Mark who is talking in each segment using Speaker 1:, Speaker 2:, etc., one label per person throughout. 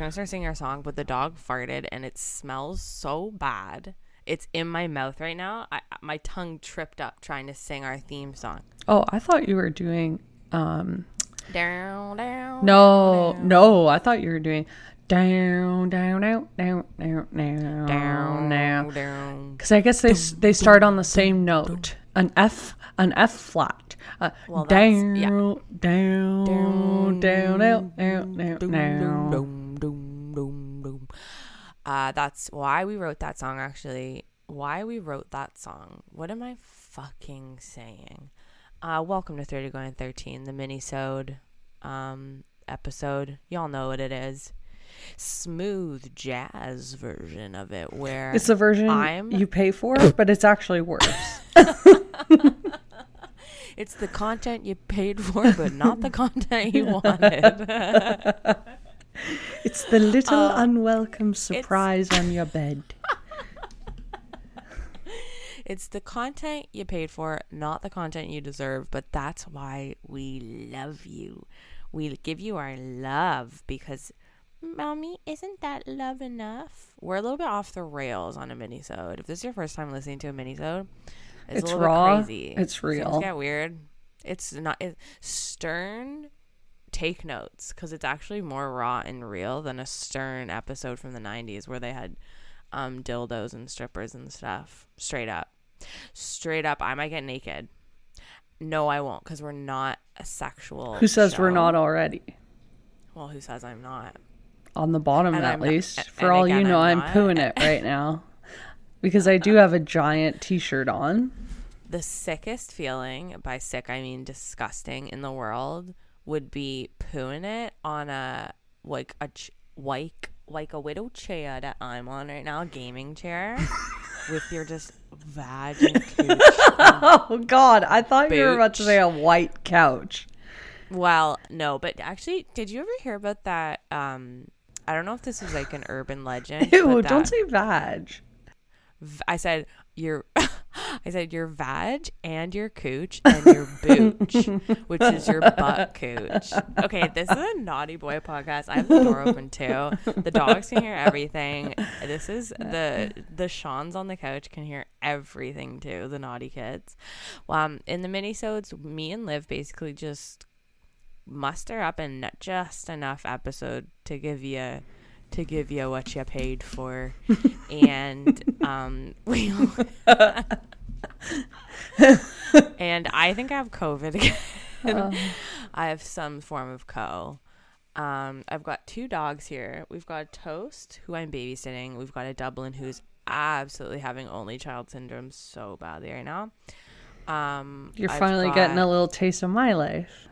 Speaker 1: Gonna start singing our song, but the dog farted and it smells so bad. It's in my mouth right now. I, my tongue tripped up trying to sing our theme song.
Speaker 2: Oh, I thought you were doing. um
Speaker 1: Down, down.
Speaker 2: No, no, I thought you were doing down, down, down, down, down, down,
Speaker 1: down,
Speaker 2: down.
Speaker 1: down.
Speaker 2: Because I guess they they start on the same note, an F, an F flat. Uh,
Speaker 1: Well,
Speaker 2: down,
Speaker 1: yeah.
Speaker 2: down, down, down, down, down, down, down.
Speaker 1: Uh, that's why we wrote that song. Actually, why we wrote that song. What am I fucking saying? Uh, welcome to Thirty Going Thirteen, the mini-sode um episode. Y'all know what it is. Smooth jazz version of it, where
Speaker 2: It's the version
Speaker 1: I'm-
Speaker 2: you pay for, but it's actually worse.
Speaker 1: it's the content you paid for, but not the content you wanted.
Speaker 2: It's the little
Speaker 1: Uh,
Speaker 2: unwelcome surprise on your bed.
Speaker 1: It's the content you paid for, not the content you deserve, but that's why we love you. We give you our love because, mommy, isn't that love enough? We're a little bit off the rails on a minisode. If this is your first time listening to a minisode, it's,
Speaker 2: It's
Speaker 1: a little
Speaker 2: raw,
Speaker 1: bit crazy.
Speaker 2: it's real.
Speaker 1: get weird. It's not it, stern. Take notes because it's actually more raw and real than a stern episode from the '90s where they had um, dildos and strippers and stuff. Straight up, straight up. I might get naked. No, I won't because we're not a sexual.
Speaker 2: Who says we're not already?
Speaker 1: Well, who says I'm not?
Speaker 2: On the bottom,
Speaker 1: And
Speaker 2: at
Speaker 1: I'm
Speaker 2: least.
Speaker 1: and
Speaker 2: For all you know,
Speaker 1: I'm
Speaker 2: I'm, pooing it right now. Because I do have a giant t shirt on.
Speaker 1: The sickest feeling, by sick I mean disgusting, in the world would be pooing it on a like a ch- like like a widow chair that I'm on right now, a gaming chair, with your just vag.
Speaker 2: Oh, God. I thought you were about to say a white couch.
Speaker 1: Well, no, but actually, did you ever hear about that? Um, I don't know if this was like an urban legend.
Speaker 2: Ew, don't say vag.
Speaker 1: v- I said your I said your vag and your cooch and your booch, which is your butt cooch. Okay, this is a naughty boy podcast. I have the door open too. The dogs can hear everything. This is the the Sean's on the couch can hear everything too. The naughty kids. Um, in the minisodes, me and Liv basically just muster up and just enough episode to give you to give you what you paid for. And um we and i think i have covid again. I have some form of co um i've got two dogs here. We've got toast who i'm babysitting. We've got a dublin who's absolutely having only child syndrome so badly right now. Um
Speaker 2: You're
Speaker 1: I've
Speaker 2: finally getting a little taste of my life.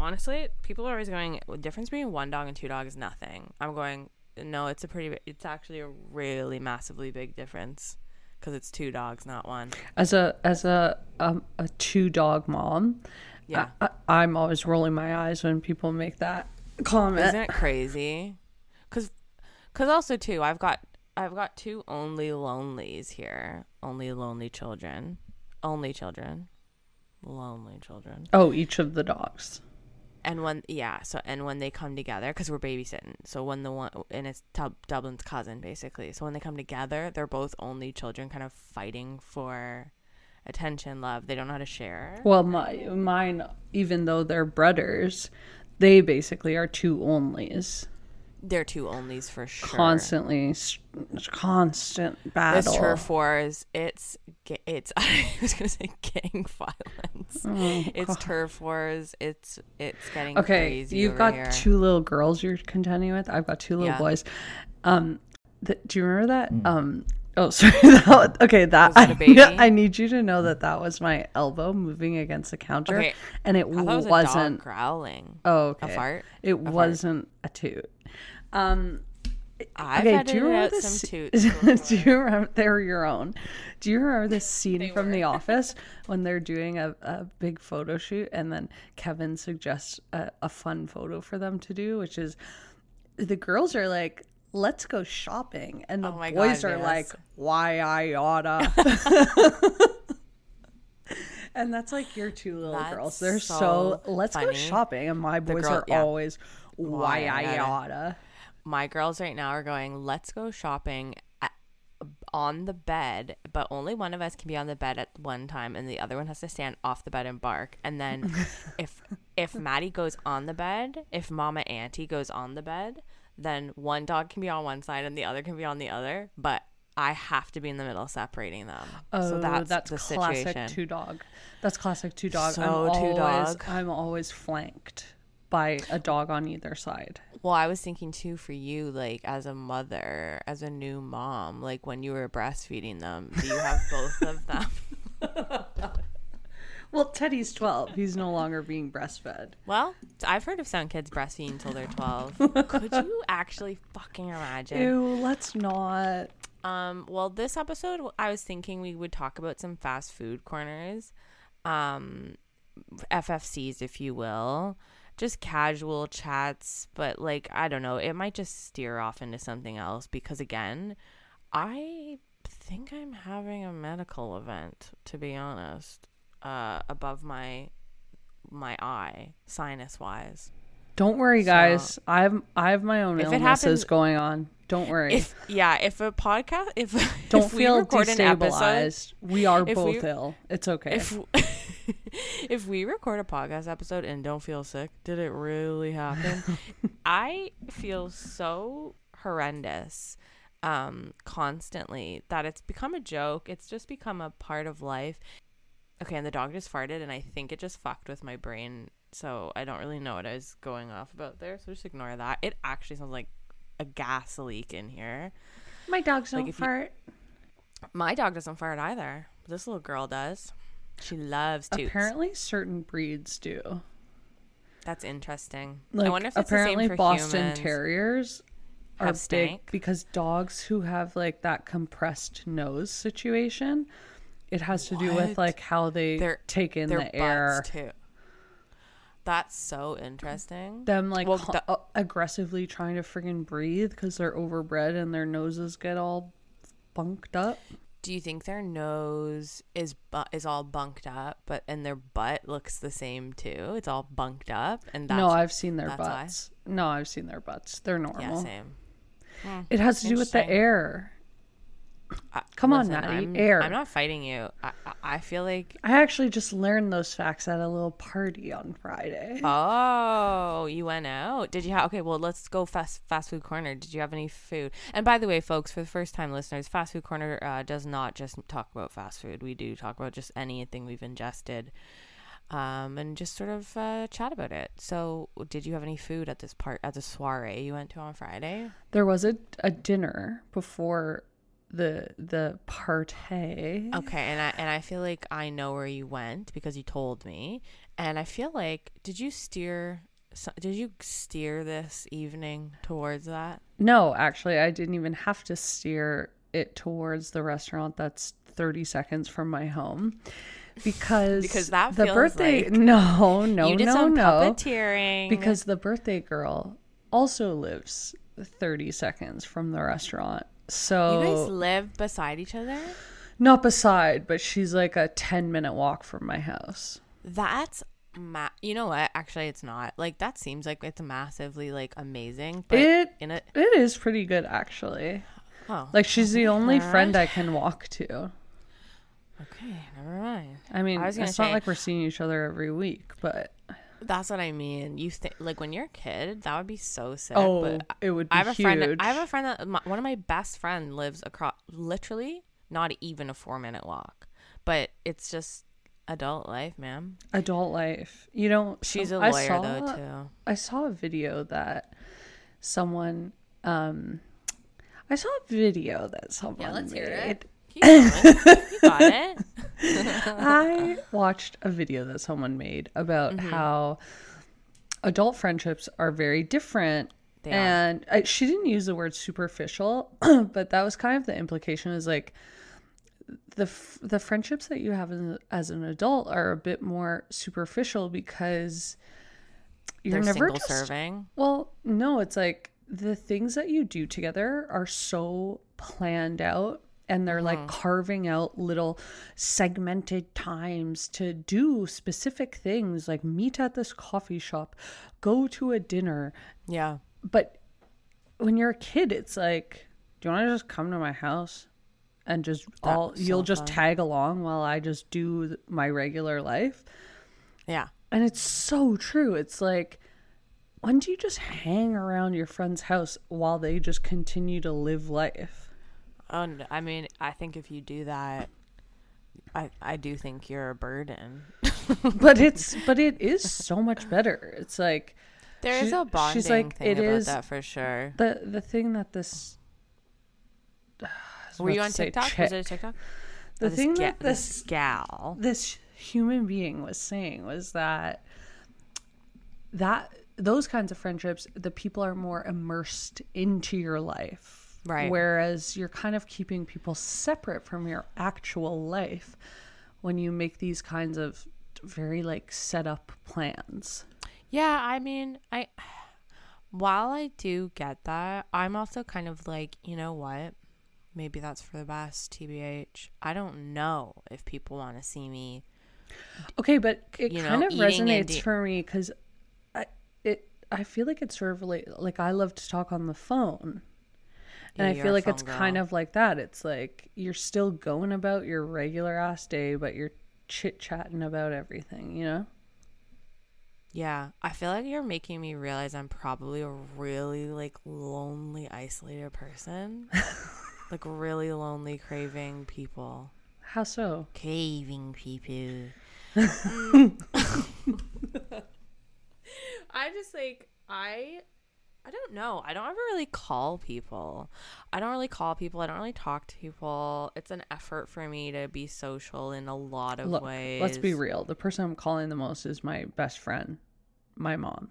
Speaker 1: Honestly, people are always going. The difference between one dog and two dogs is nothing. I'm going. No, it's a pretty. It's actually a really massively big difference because it's two dogs, not one.
Speaker 2: As a as a um, a two dog mom,
Speaker 1: Yeah,
Speaker 2: I, I'm always rolling my eyes when people make that comment.
Speaker 1: isn't it crazy? Because, because also too, I've got I've got two only lonelies here. Only lonely children. Only children. Lonely children.
Speaker 2: Oh, each of the dogs.
Speaker 1: And when yeah so and when they come together because we're babysitting. So when the one and it's Dub- dublin's cousin basically. So when they come together they're both only children kind of fighting for attention love. They don't know how to share.
Speaker 2: Well, my mine, even though they're brothers, they basically are two onlys.
Speaker 1: They're two onlys for sure
Speaker 2: Constantly, s- constant battle.
Speaker 1: It's turf wars. It's it's. I was gonna say gang violence. it's turf wars. It's it's getting
Speaker 2: Oh, Okay,
Speaker 1: crazy.
Speaker 2: you've
Speaker 1: over
Speaker 2: got
Speaker 1: here.
Speaker 2: two little girls you're contending with. I've got two little
Speaker 1: Yeah.
Speaker 2: boys. Um, th- do you remember that? Um, oh, sorry. that, okay, that,
Speaker 1: a
Speaker 2: I,
Speaker 1: baby?
Speaker 2: I need you to know that that was my elbow moving against the counter,
Speaker 1: Okay,
Speaker 2: and it
Speaker 1: was
Speaker 2: wasn't
Speaker 1: growling.
Speaker 2: Oh,
Speaker 1: A
Speaker 2: okay.
Speaker 1: fart.
Speaker 2: It
Speaker 1: fart.
Speaker 2: wasn't a toot. Um,
Speaker 1: I've
Speaker 2: okay,
Speaker 1: had
Speaker 2: do you remember
Speaker 1: out
Speaker 2: this?
Speaker 1: some toots.
Speaker 2: do you remember they're your own? Do you remember this scene from The Office when they're doing a, a big photo shoot and then Kevin suggests a, a fun photo for them to do, which is the girls are like, "Let's go shopping," and the
Speaker 1: Oh my
Speaker 2: boys
Speaker 1: God,
Speaker 2: are
Speaker 1: yes.
Speaker 2: like, "Why I oughta." And that's like your two little
Speaker 1: That's
Speaker 2: girls. They're
Speaker 1: so
Speaker 2: so, let's go shopping. And my boys
Speaker 1: girl-
Speaker 2: are
Speaker 1: yeah.
Speaker 2: always, why
Speaker 1: Why I
Speaker 2: I oughta.
Speaker 1: My girls right now are going, let's go shopping at, on the bed, but only one of us can be on the bed at one time and the other one has to stand off the bed and bark. And then if if Maddy goes on the bed, if Mama Auntie goes on the bed, then one dog can be on one side and the other can be on the other, but I have to be in the middle separating them.
Speaker 2: Oh,
Speaker 1: so that's,
Speaker 2: that's,
Speaker 1: the
Speaker 2: classic
Speaker 1: situation.
Speaker 2: two dog. That's classic two dog.
Speaker 1: So
Speaker 2: I'm
Speaker 1: two
Speaker 2: always,
Speaker 1: dog.
Speaker 2: I'm always flanked by a dog on either side.
Speaker 1: Well, I was thinking too for you, like as a mother, as a new mom, like when you were breastfeeding them, do you have both of them?
Speaker 2: Well, Teddy's 12. He's no longer being breastfed.
Speaker 1: Well, I've heard of some kids breastfeeding until they're 12. Could you actually fucking imagine?
Speaker 2: Ew, let's not.
Speaker 1: Um, well, this episode, I was thinking we would talk about some fast food corners, um, FFCs, if you will, just casual chats. But like, I don't know, it might just steer off into something else because again, I think I'm having a medical event. To be honest, uh, above my my eye, sinus wise.
Speaker 2: Don't worry, guys. I've I have my own illnesses
Speaker 1: happens-
Speaker 2: going on. Don't worry.
Speaker 1: If yeah, if a podcast, if
Speaker 2: Don't
Speaker 1: if
Speaker 2: feel
Speaker 1: record an episode,
Speaker 2: destabilized. We are both
Speaker 1: we-
Speaker 2: ill. It's okay.
Speaker 1: if if we record a podcast episode and don't feel sick, did it really happen? I feel so horrendous um constantly that it's become a joke. It's just become a part of life. Okay, and the dog just farted and I think it just fucked with my brain. So I don't really know what I was going off about there. So just ignore that. It actually sounds like a gas leak in here.
Speaker 2: my dogs don't
Speaker 1: if you-
Speaker 2: fart.
Speaker 1: My dog doesn't fart either. This little girl does. She loves toots.
Speaker 2: Apparently, certain breeds do.
Speaker 1: That's interesting.
Speaker 2: Like
Speaker 1: I wonder if
Speaker 2: apparently
Speaker 1: the same for
Speaker 2: Boston
Speaker 1: humans.
Speaker 2: Terriers are
Speaker 1: Have
Speaker 2: big because dogs who have like that compressed nose situation, it has to do with like how they
Speaker 1: Their-
Speaker 2: take in
Speaker 1: Their
Speaker 2: the air.
Speaker 1: too. That's so interesting.
Speaker 2: Them like
Speaker 1: Well, the-
Speaker 2: uh, aggressively trying to friggin' breathe because they're overbred and their noses get all bunked up.
Speaker 1: Do you think their nose is bu- is all bunked up, but and their butt looks the same too? It's all bunked up, and that's
Speaker 2: no, I've seen their
Speaker 1: that's why?
Speaker 2: butts. No, I've seen their butts. They're normal.
Speaker 1: yeah, same.
Speaker 2: It has to do with the air.
Speaker 1: I-
Speaker 2: Come on,
Speaker 1: listen,
Speaker 2: Maddy,
Speaker 1: I'm,
Speaker 2: air.
Speaker 1: I'm not fighting you. I, I, feel like
Speaker 2: I actually just learned those facts at a little party on Friday.
Speaker 1: Oh, you went out. Did you have okay, well let's go fast fast food corner. Did you have any food? And by the way, folks, for the first time listeners, fast food corner uh, does not just talk about fast food. We do talk about just anything we've ingested. Um, and just sort of uh, chat about it. So, did you have any food at this part at the soiree you went to on Friday?
Speaker 2: There was a, a dinner before the the party.
Speaker 1: Okay, and I and I feel like I know where you went because you told me, and I feel like did you steer? Did you steer this evening towards that?
Speaker 2: No, actually, I didn't even have to steer it towards the restaurant that's 30 seconds from my home because
Speaker 1: Because that
Speaker 2: the birthday
Speaker 1: like
Speaker 2: no no no no
Speaker 1: puppeteering
Speaker 2: because the birthday girl also lives 30 seconds from the restaurant. So
Speaker 1: you guys live beside each other.
Speaker 2: not beside, but she's like a 10 minute walk from my house.
Speaker 1: That's ma- you know what? Actually, it's not. Like that seems like it's massively like amazing, but
Speaker 2: It
Speaker 1: in a
Speaker 2: it is pretty good actually.
Speaker 1: oh
Speaker 2: Like she's the only friend I can walk to.
Speaker 1: okay, never mind.
Speaker 2: I mean,
Speaker 1: I
Speaker 2: it's not like we're seeing each other every week, but
Speaker 1: That's what I mean. You think like when you're a kid, that would be so sick.
Speaker 2: oh,
Speaker 1: but
Speaker 2: it would be
Speaker 1: I have a
Speaker 2: huge.
Speaker 1: friend. I have a friend that my, one of my best friend lives across, literally not even a four minute walk, but it's just adult life, man.
Speaker 2: adult life. You don't know,
Speaker 1: She's
Speaker 2: so
Speaker 1: a
Speaker 2: I
Speaker 1: lawyer
Speaker 2: saw-
Speaker 1: though too.
Speaker 2: I saw a video that someone um I saw a video that someone yeah, let's made.
Speaker 1: Keep going. you got it.
Speaker 2: I watched a video that someone made about
Speaker 1: Mm-hmm.
Speaker 2: how adult friendships are very different.
Speaker 1: They
Speaker 2: and I, she didn't use the word superficial, but that was kind of the implication is like the f- the friendships that you have as, as an adult are a bit more superficial because you're
Speaker 1: They're
Speaker 2: never just
Speaker 1: serving.
Speaker 2: well, no, it's like the things that you do together are so planned out and they're like mm-hmm. carving out little segmented times to do specific things like meet at this coffee shop, go to a dinner.
Speaker 1: Yeah.
Speaker 2: But when you're a kid, it's like, do you want to just come to my house and just all
Speaker 1: so
Speaker 2: you'll just
Speaker 1: fun.
Speaker 2: tag along while I just do my regular life?
Speaker 1: Yeah.
Speaker 2: And it's so true. It's like, when do you just hang around your friend's house while they just continue to live life?
Speaker 1: Oh, no, I mean, I think if you do that, I I do think you're a burden.
Speaker 2: But it's but it is so much better. It's like
Speaker 1: There is
Speaker 2: She-
Speaker 1: a bonding
Speaker 2: she's like,
Speaker 1: thing
Speaker 2: "It
Speaker 1: about
Speaker 2: is-
Speaker 1: that for sure.
Speaker 2: the the thing that this was
Speaker 1: Were you on TikTok? Was it a. TikTok?
Speaker 2: The
Speaker 1: Oh,
Speaker 2: thing
Speaker 1: ga-
Speaker 2: that
Speaker 1: this
Speaker 2: this
Speaker 1: gal.
Speaker 2: this human being was saying was that that those kinds of friendships the people are more immersed into your life
Speaker 1: Right.
Speaker 2: whereas you're kind of keeping people separate from your actual life when you make these kinds of very like set up plans
Speaker 1: Yeah, I mean, I while I do get that, I'm also kind of like, you know what? Maybe that's for the best, TBH. I don't know if people want to see me.
Speaker 2: Okay, but it
Speaker 1: You know,
Speaker 2: kind of resonates
Speaker 1: de-
Speaker 2: for me because I it I feel like it's sort of like like I love to talk on the phone, and I feel like it's
Speaker 1: phone
Speaker 2: kind of like that. It's like you're still going about your regular ass day, but you're chit chatting about everything. You know?
Speaker 1: Yeah, I feel like you're making me realize I'm probably a really like lonely, isolated person. like really lonely, craving people.
Speaker 2: How so?
Speaker 1: Craving people. I just like I I don't know. I don't ever really call people. I don't really call people. I don't really talk to people. It's an effort for me to be social in a lot of
Speaker 2: Look,
Speaker 1: ways.
Speaker 2: let's be real. The person I'm calling the most is my best friend, my mom.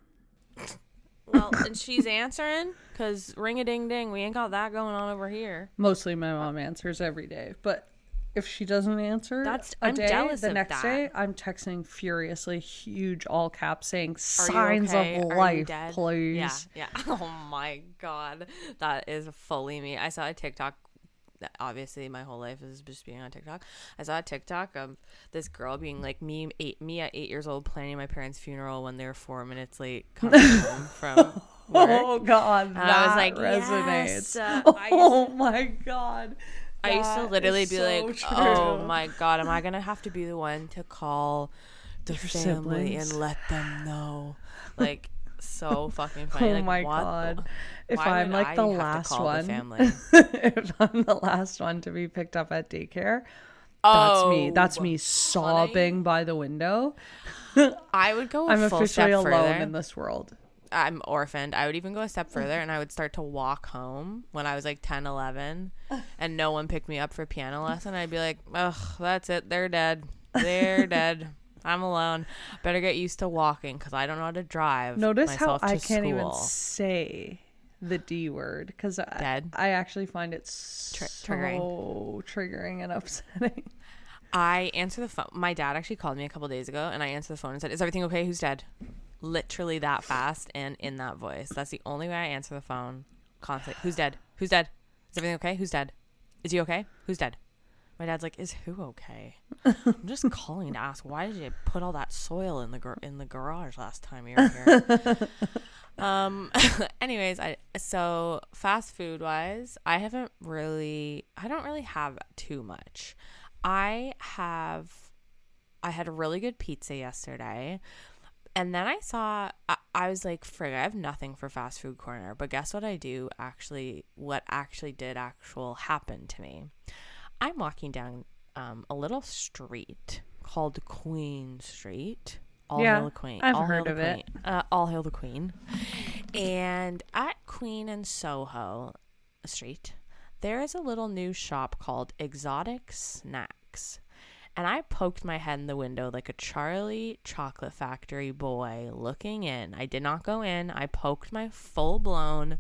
Speaker 1: Well, and she's answering because ring a ding ding. We ain't got that going on over here.
Speaker 2: Mostly my mom answers every day, but if she doesn't answer
Speaker 1: That's-
Speaker 2: a
Speaker 1: I'm
Speaker 2: day,
Speaker 1: jealous
Speaker 2: the next
Speaker 1: that.
Speaker 2: day I'm texting furiously, huge all caps, saying signs
Speaker 1: okay?
Speaker 2: of life, please.
Speaker 1: Yeah, yeah. Oh my god, that is fully me. I saw a TikTok. Obviously, my whole life is just being on TikTok. I saw a TikTok of this girl being like me, eight, me at eight years old, planning my parents' funeral when they were four minutes late coming home from work.
Speaker 2: Oh God,
Speaker 1: And
Speaker 2: that
Speaker 1: I was like,
Speaker 2: resonates.
Speaker 1: yes, uh,
Speaker 2: oh my God,
Speaker 1: I used to literally be
Speaker 2: so
Speaker 1: like,
Speaker 2: true.
Speaker 1: "Oh my god, am I gonna have to be the one to call the
Speaker 2: Your
Speaker 1: family
Speaker 2: siblings.
Speaker 1: and let them know?" Like, so fucking funny.
Speaker 2: Oh
Speaker 1: like,
Speaker 2: my
Speaker 1: what the-
Speaker 2: God. If I'm like
Speaker 1: I
Speaker 2: the last
Speaker 1: the
Speaker 2: one,
Speaker 1: family?
Speaker 2: if I'm the last one to be picked up at daycare, that's me. Oh, that's
Speaker 1: Oh,
Speaker 2: me sobbing by the window.
Speaker 1: I would go.
Speaker 2: I'm
Speaker 1: full
Speaker 2: officially alone
Speaker 1: further.
Speaker 2: in this world.
Speaker 1: I'm orphaned. I would even go a step further mm-hmm. and I would start to walk home when I was like 10, 11 and no one picked me up for piano lesson. I'd be like, ugh, that's it. They're dead. They're dead. I'm alone. Better get used to walking because I don't know how to drive.
Speaker 2: Notice how I can't even say the D word because I,
Speaker 1: Dead?
Speaker 2: I actually find it so
Speaker 1: triggering.
Speaker 2: triggering and upsetting.
Speaker 1: I answer the phone. My dad actually called me a couple days ago and I answered the phone and said, Is everything okay? Who's dead? Literally that fast and in that voice. That's the only way I answer the phone. Constantly. Who's dead? Who's dead? Is everything okay? Who's dead? Is he okay? Who's dead? My dad's like, "Is who okay?" I'm just calling to ask, why did you put all that soil in the gar- in the garage last time you were here? um. anyways, I so fast food wise, I haven't really, I don't really have too much. I have, I had a really good pizza yesterday. And then I saw, I, I was like, frig, I have nothing for fast food corner. But guess what I do actually, what actually did actual happen to me? I'm walking down um, a little street called Queen Street. All
Speaker 2: Yeah,
Speaker 1: hail the Queen.
Speaker 2: I've
Speaker 1: all
Speaker 2: heard of it.
Speaker 1: Uh, all hail the Queen. And at Queen and Soho Street, there is a little new shop called Exotic Snacks. And I poked my head in the window like a Charlie Chocolate Factory boy looking in. I did not go in. I poked my full blown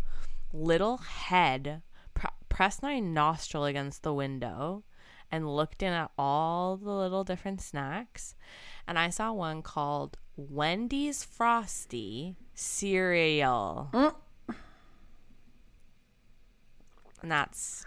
Speaker 1: little head, pr- pressed my nostril against the window, and looked in at all the little different snacks. And I saw one called Wendy's Frosty Cereal. Mm. And that's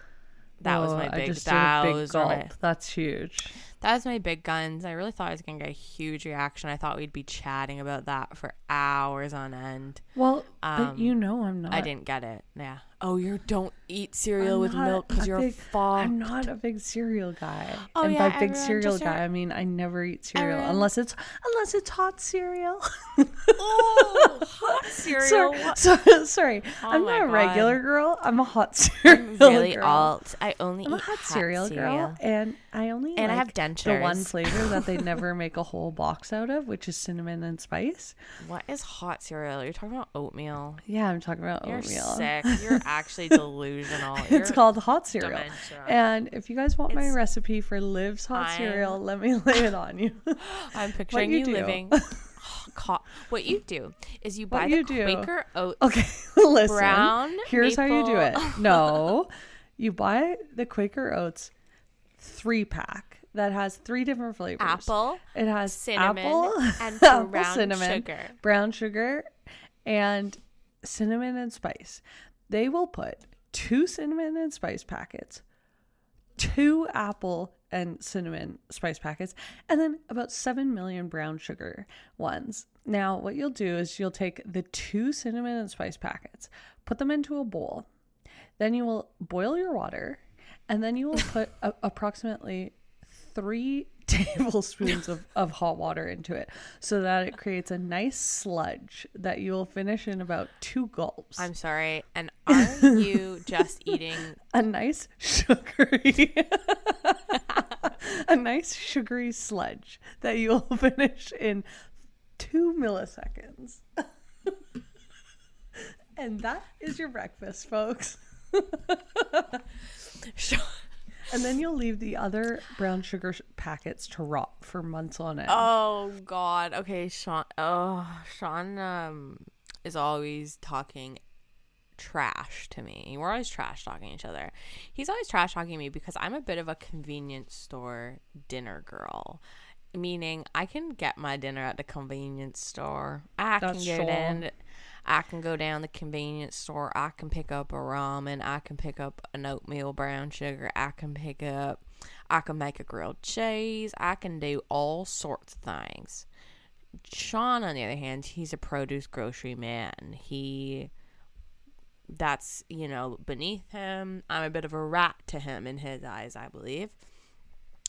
Speaker 1: That was
Speaker 2: Whoa,
Speaker 1: my
Speaker 2: I
Speaker 1: big.
Speaker 2: just did a
Speaker 1: that
Speaker 2: big
Speaker 1: was my-
Speaker 2: gulp. That's huge.
Speaker 1: That was my big guns. I really thought I was gonna get a huge reaction. I thought we'd be chatting about that for hours on end.
Speaker 2: Well,
Speaker 1: Um,
Speaker 2: but you know I'm not.
Speaker 1: I didn't get it. Yeah. Oh, you don't eat cereal
Speaker 2: I'm
Speaker 1: with milk because you're
Speaker 2: big-
Speaker 1: fucked.
Speaker 2: I'm not a big cereal guy.
Speaker 1: Oh,
Speaker 2: and
Speaker 1: yeah,
Speaker 2: by big cereal guy,
Speaker 1: heard-
Speaker 2: I mean I never eat cereal
Speaker 1: Everyone-
Speaker 2: unless it's unless it's hot cereal.
Speaker 1: oh, hot cereal.
Speaker 2: sorry,
Speaker 1: What-
Speaker 2: sorry.
Speaker 1: Oh
Speaker 2: I'm not a
Speaker 1: God.
Speaker 2: regular girl. I'm a hot cereal
Speaker 1: I'm really
Speaker 2: girl.
Speaker 1: alt. I only
Speaker 2: I'm a
Speaker 1: eat
Speaker 2: hot cereal, girl, and I only
Speaker 1: And I
Speaker 2: like
Speaker 1: have dentures.
Speaker 2: the one flavor that they never make a whole box out of, which is cinnamon and spice.
Speaker 1: What is hot cereal? You're talking about oatmeal.
Speaker 2: Yeah, I'm talking about
Speaker 1: You're
Speaker 2: oatmeal.
Speaker 1: sick. You're actually delusional.
Speaker 2: It's
Speaker 1: You're
Speaker 2: called hot cereal.
Speaker 1: dementia.
Speaker 2: And if you guys want my recipe for Liv's hot
Speaker 1: I'm-
Speaker 2: cereal, let me lay it on you.
Speaker 1: I'm picturing
Speaker 2: you
Speaker 1: you, living. Co- what you do is you buy
Speaker 2: What
Speaker 1: the
Speaker 2: you do.
Speaker 1: Quaker oats.
Speaker 2: Okay, listen.
Speaker 1: Brown
Speaker 2: Here's how you do it. No, you buy the Quaker Oats three pack that has three different flavors.
Speaker 1: Apple,
Speaker 2: It has
Speaker 1: cinnamon,
Speaker 2: apple
Speaker 1: and
Speaker 2: apple,
Speaker 1: brown
Speaker 2: cinnamon,
Speaker 1: sugar.
Speaker 2: brown sugar, and cinnamon and spice. They will put two cinnamon and spice packets, two apple and cinnamon spice packets, and then about 7 million brown sugar ones. Now, what you'll do is you'll take the two cinnamon and spice packets, put them into a bowl. Then you will boil your water, and then you will put a- approximately three tablespoons of, of hot water into it so that it creates a nice sludge that you will finish in about two gulps.
Speaker 1: I'm sorry. And are you just eating?
Speaker 2: a nice sugary a nice sugary sludge that you'll finish in two milliseconds. and that is your breakfast, folks. And then you'll leave the other brown sugar packets to rot for months on end.
Speaker 1: Oh God. Okay, Sean. Oh, Sean um is always talking trash to me. We're always trash talking each other. He's always trash talking me because I'm a bit of a convenience store dinner girl. Meaning I can get my dinner at the convenience store. I
Speaker 2: That's
Speaker 1: can go
Speaker 2: sure.
Speaker 1: down I can go down the convenience store. I can pick up a ramen. I can pick up an oatmeal brown sugar. I can pick up I can make a grilled cheese. I can do all sorts of things. Sean, on the other hand, he's a produce grocery man. He that's, you know, beneath him. I'm a bit of a rat to him in his eyes, I believe.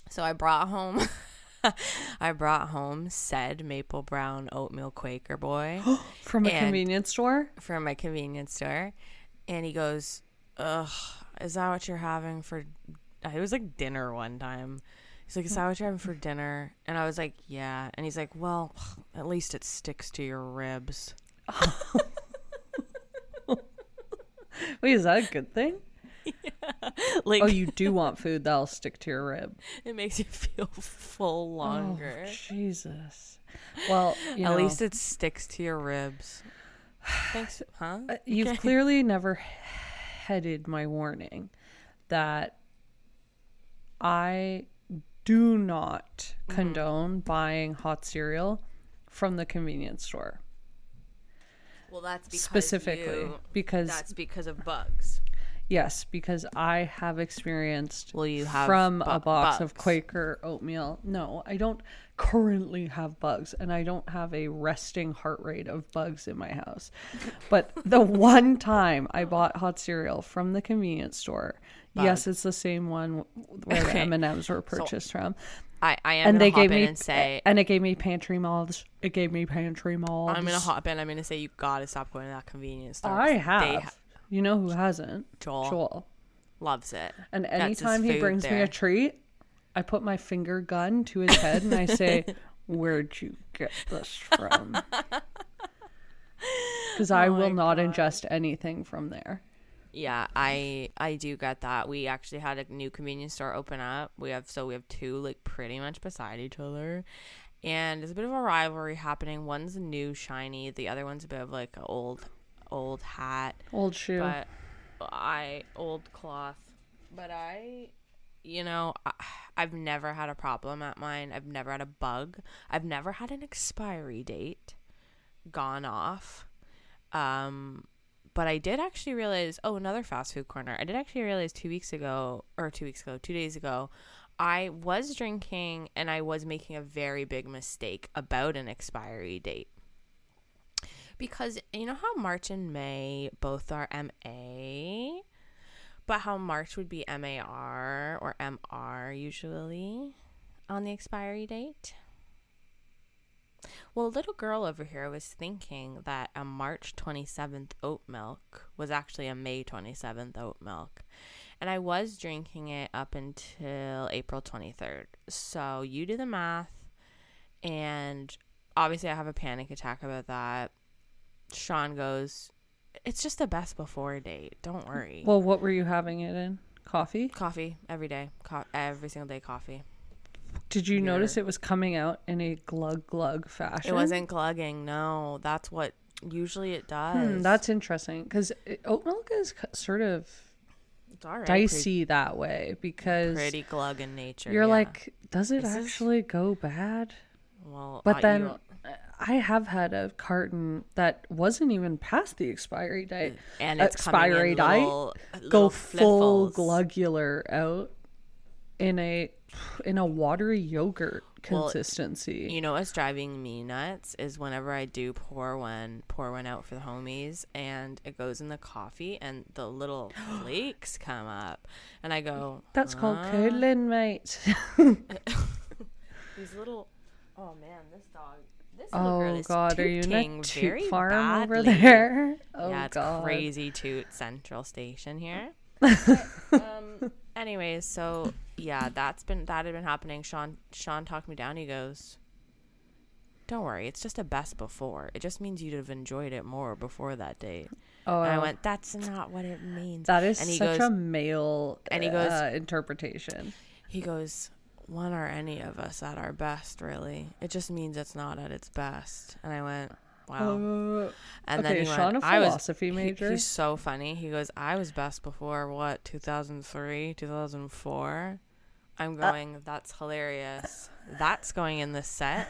Speaker 1: So I brought home I brought home said maple brown oatmeal Quaker boy
Speaker 2: From a convenience store?
Speaker 1: from my convenience store. And he goes, Ugh, is that what you're having for it was like dinner one time. He's like, Is that what you're having for dinner? And I was like, Yeah. And he's like, Well, at least it sticks to your ribs.
Speaker 2: Wait, is that a good thing?
Speaker 1: Like
Speaker 2: Oh, you do want food that'll stick to your rib.
Speaker 1: it makes you feel full longer.
Speaker 2: Oh, Jesus. Well, you
Speaker 1: At
Speaker 2: know,
Speaker 1: least it sticks to your ribs. Thanks, huh?
Speaker 2: uh, you've
Speaker 1: Okay.
Speaker 2: clearly never headed my warning that I do not
Speaker 1: Mm-hmm.
Speaker 2: condone buying hot cereal from the convenience store.
Speaker 1: Well, that's because
Speaker 2: Specifically,
Speaker 1: you-
Speaker 2: because
Speaker 1: that's because of bugs.
Speaker 2: Yes, because I have experienced
Speaker 1: Well, you have
Speaker 2: from
Speaker 1: bu-
Speaker 2: a box of
Speaker 1: bugs.
Speaker 2: Quaker oatmeal. No, I don't currently have bugs, and I don't have a resting heart rate of bugs in my house. But the one time I bought hot cereal from the convenience store, yes, it's the same one where the
Speaker 1: Okay.
Speaker 2: M and M's were purchased from,
Speaker 1: I, I am
Speaker 2: and they
Speaker 1: hop
Speaker 2: gave
Speaker 1: in
Speaker 2: me
Speaker 1: and say
Speaker 2: and it gave me pantry moths. It gave me pantry moths.
Speaker 1: I'm gonna hop in. I'm gonna say you gotta stop going to that convenience store.
Speaker 2: I
Speaker 1: they
Speaker 2: have.
Speaker 1: ha-
Speaker 2: you know who hasn't?
Speaker 1: Joel,
Speaker 2: Joel.
Speaker 1: loves it.
Speaker 2: And anytime he brings me a treat, I put my finger gun to his head and I say, Where'd you get this from? Because I
Speaker 1: Oh
Speaker 2: will not
Speaker 1: God.
Speaker 2: ingest anything from there.
Speaker 1: Yeah, I I do get that. We actually had a new convenience store open up. We have so we have two like pretty much beside each other. And there's a bit of a rivalry happening. One's a new shiny, the other one's a bit of like old old hat.
Speaker 2: Old shoe.
Speaker 1: But I old cloth. But I you know, I, I've never had a problem at mine. I've never had a bug. I've never had an expiry date gone off. Um but I did actually realize. Oh, another fast food corner. I did actually realize two weeks ago, or two weeks ago, two days ago, I was drinking and I was making a very big mistake about an expiry date. Because you know how March and May both are MA, but how March would be MAR or MR usually on the expiry date? Well, a little girl over here was thinking that a March 27th oat milk was actually a May 27th oat milk. And I was drinking it up until April 23rd. So you do the math. And obviously, I have a panic attack about that. Sean goes, It's just the best before date. Don't worry.
Speaker 2: Well, what were you having it in? Coffee?
Speaker 1: coffee every day. Co- every single day, coffee.
Speaker 2: Did you notice it was coming out in a glug glug fashion?
Speaker 1: It wasn't glugging. No, that's what usually it does.
Speaker 2: Hmm, that's interesting because oat milk is sort of
Speaker 1: right.
Speaker 2: dicey that way because
Speaker 1: Pretty, pretty glug in nature.
Speaker 2: you're
Speaker 1: yeah.
Speaker 2: like, does it
Speaker 1: This
Speaker 2: actually go bad?
Speaker 1: well,
Speaker 2: But
Speaker 1: uh,
Speaker 2: then I have had a carton that wasn't even past the expiry date.
Speaker 1: and it's
Speaker 2: expiry date,
Speaker 1: little,
Speaker 2: Go full glugular out in a in a watery yogurt
Speaker 1: Well,
Speaker 2: consistency.
Speaker 1: You know what's driving me nuts is whenever I do pour one, pour one out for the homies, and it goes in the coffee, and the little flakes come up, and I go,
Speaker 2: That's called
Speaker 1: "Huh?"
Speaker 2: curdling, mate.
Speaker 1: These little, oh man, this dog, this little girl
Speaker 2: oh
Speaker 1: is
Speaker 2: God, are you in a toot farm over there? Oh
Speaker 1: yeah, it's
Speaker 2: God.
Speaker 1: crazy toot central station here. But, um, anyways, so yeah, that's been that had been happening. Sean Sean talked me down. He goes, "Don't worry, it's just a best before. It just means you'd have enjoyed it more before that date."
Speaker 2: Oh,
Speaker 1: And I went, "That's not what it means."
Speaker 2: that is
Speaker 1: and he
Speaker 2: such
Speaker 1: goes,
Speaker 2: a male
Speaker 1: and he goes-
Speaker 2: uh, interpretation.
Speaker 1: He goes, "When are any of us at our best? Really? It just means it's not at its best." And I went, "Wow."
Speaker 2: Uh,
Speaker 1: And
Speaker 2: okay,
Speaker 1: then he
Speaker 2: Sean,
Speaker 1: went,
Speaker 2: a
Speaker 1: I was
Speaker 2: philosophy
Speaker 1: he-
Speaker 2: major.
Speaker 1: he's so funny. He goes, I was best before what, 2003, 2004?
Speaker 2: Uh,
Speaker 1: I'm going, that's hilarious. That's going in the set.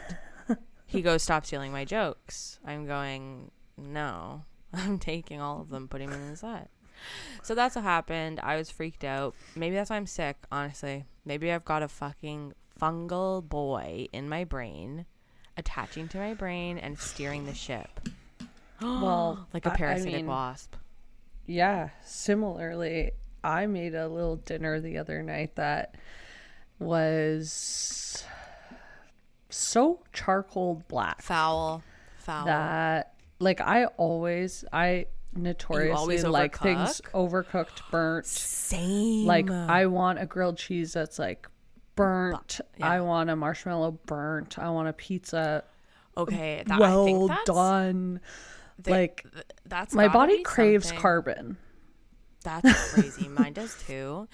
Speaker 1: He goes, stop stealing my jokes. I'm going, no. I'm taking all of them, putting them in the set. So that's what happened. I was freaked out. Maybe that's why I'm sick, honestly. Maybe I've got a fucking fungal boy in my brain, attaching to my brain and steering the ship.
Speaker 2: well,
Speaker 1: Like a parasitic
Speaker 2: mean,
Speaker 1: wasp.
Speaker 2: Yeah, similarly, I made a little dinner the other night that was so charcoal black
Speaker 1: Foul. Foul.
Speaker 2: that like I always I notoriously like things overcooked, burnt.
Speaker 1: Same.
Speaker 2: Like I want a grilled cheese that's like burnt.
Speaker 1: yeah.
Speaker 2: I want a marshmallow burnt. I want a pizza
Speaker 1: okay. That, I
Speaker 2: well
Speaker 1: think that's,
Speaker 2: done. like
Speaker 1: th- that's
Speaker 2: my body craves
Speaker 1: something-
Speaker 2: carbon.
Speaker 1: That's crazy. Mine does too.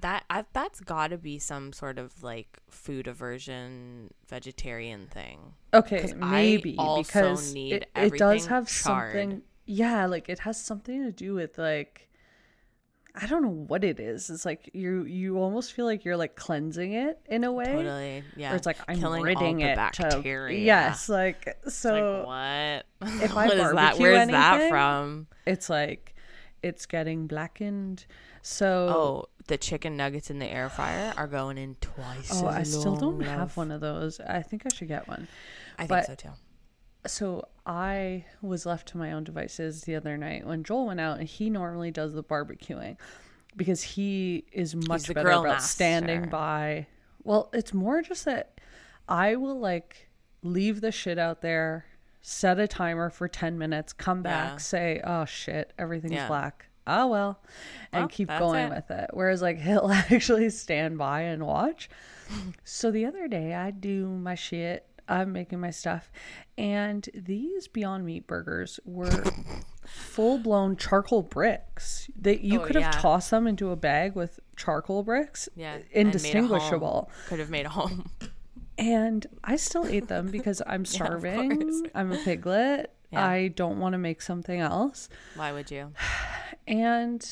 Speaker 1: That I, that's got to be some sort of like food aversion vegetarian thing.
Speaker 2: Okay, maybe because
Speaker 1: need
Speaker 2: it, it does have
Speaker 1: charred.
Speaker 2: something. Yeah, like it has something to do with like I don't know what it is. It's like you you almost feel like you're like cleansing it in a way.
Speaker 1: Totally. Yeah.
Speaker 2: Or it's like I'm
Speaker 1: killing
Speaker 2: ridding
Speaker 1: all the
Speaker 2: it
Speaker 1: bacteria.
Speaker 2: to yes, like
Speaker 1: Like
Speaker 2: so
Speaker 1: what?
Speaker 2: if I
Speaker 1: what is that? Where's that from?
Speaker 2: it's like it's getting blackened. So
Speaker 1: Oh, the chicken nuggets in the air fryer are going in twice.
Speaker 2: oh, I still don't have one of those. I think I should get one.
Speaker 1: I think
Speaker 2: but-
Speaker 1: so too.
Speaker 2: So I was left to my own devices the other night when Joel went out and he normally does the barbecuing because he is much better about standing by. Well, it's more just that I will like leave the shit out there, set a timer for 10 minutes, come back,
Speaker 1: Yeah.
Speaker 2: say, "Oh shit, everything's
Speaker 1: Yeah.
Speaker 2: black." Oh well, and
Speaker 1: Well,
Speaker 2: keep going
Speaker 1: it.
Speaker 2: with it. Whereas like he'll actually stand by and watch. So the other day I do my shit. I'm making my stuff, and these Beyond Meat burgers were full blown charcoal bricks. That you
Speaker 1: Oh,
Speaker 2: could have
Speaker 1: yeah.
Speaker 2: tossed them into a bag with charcoal bricks,
Speaker 1: Yeah. and made a home.
Speaker 2: indistinguishable.
Speaker 1: Could have made a home.
Speaker 2: And I still ate them because I'm starving.
Speaker 1: course.
Speaker 2: I'm a piglet.
Speaker 1: Yeah.
Speaker 2: I don't want to make something else.
Speaker 1: Why would you?
Speaker 2: And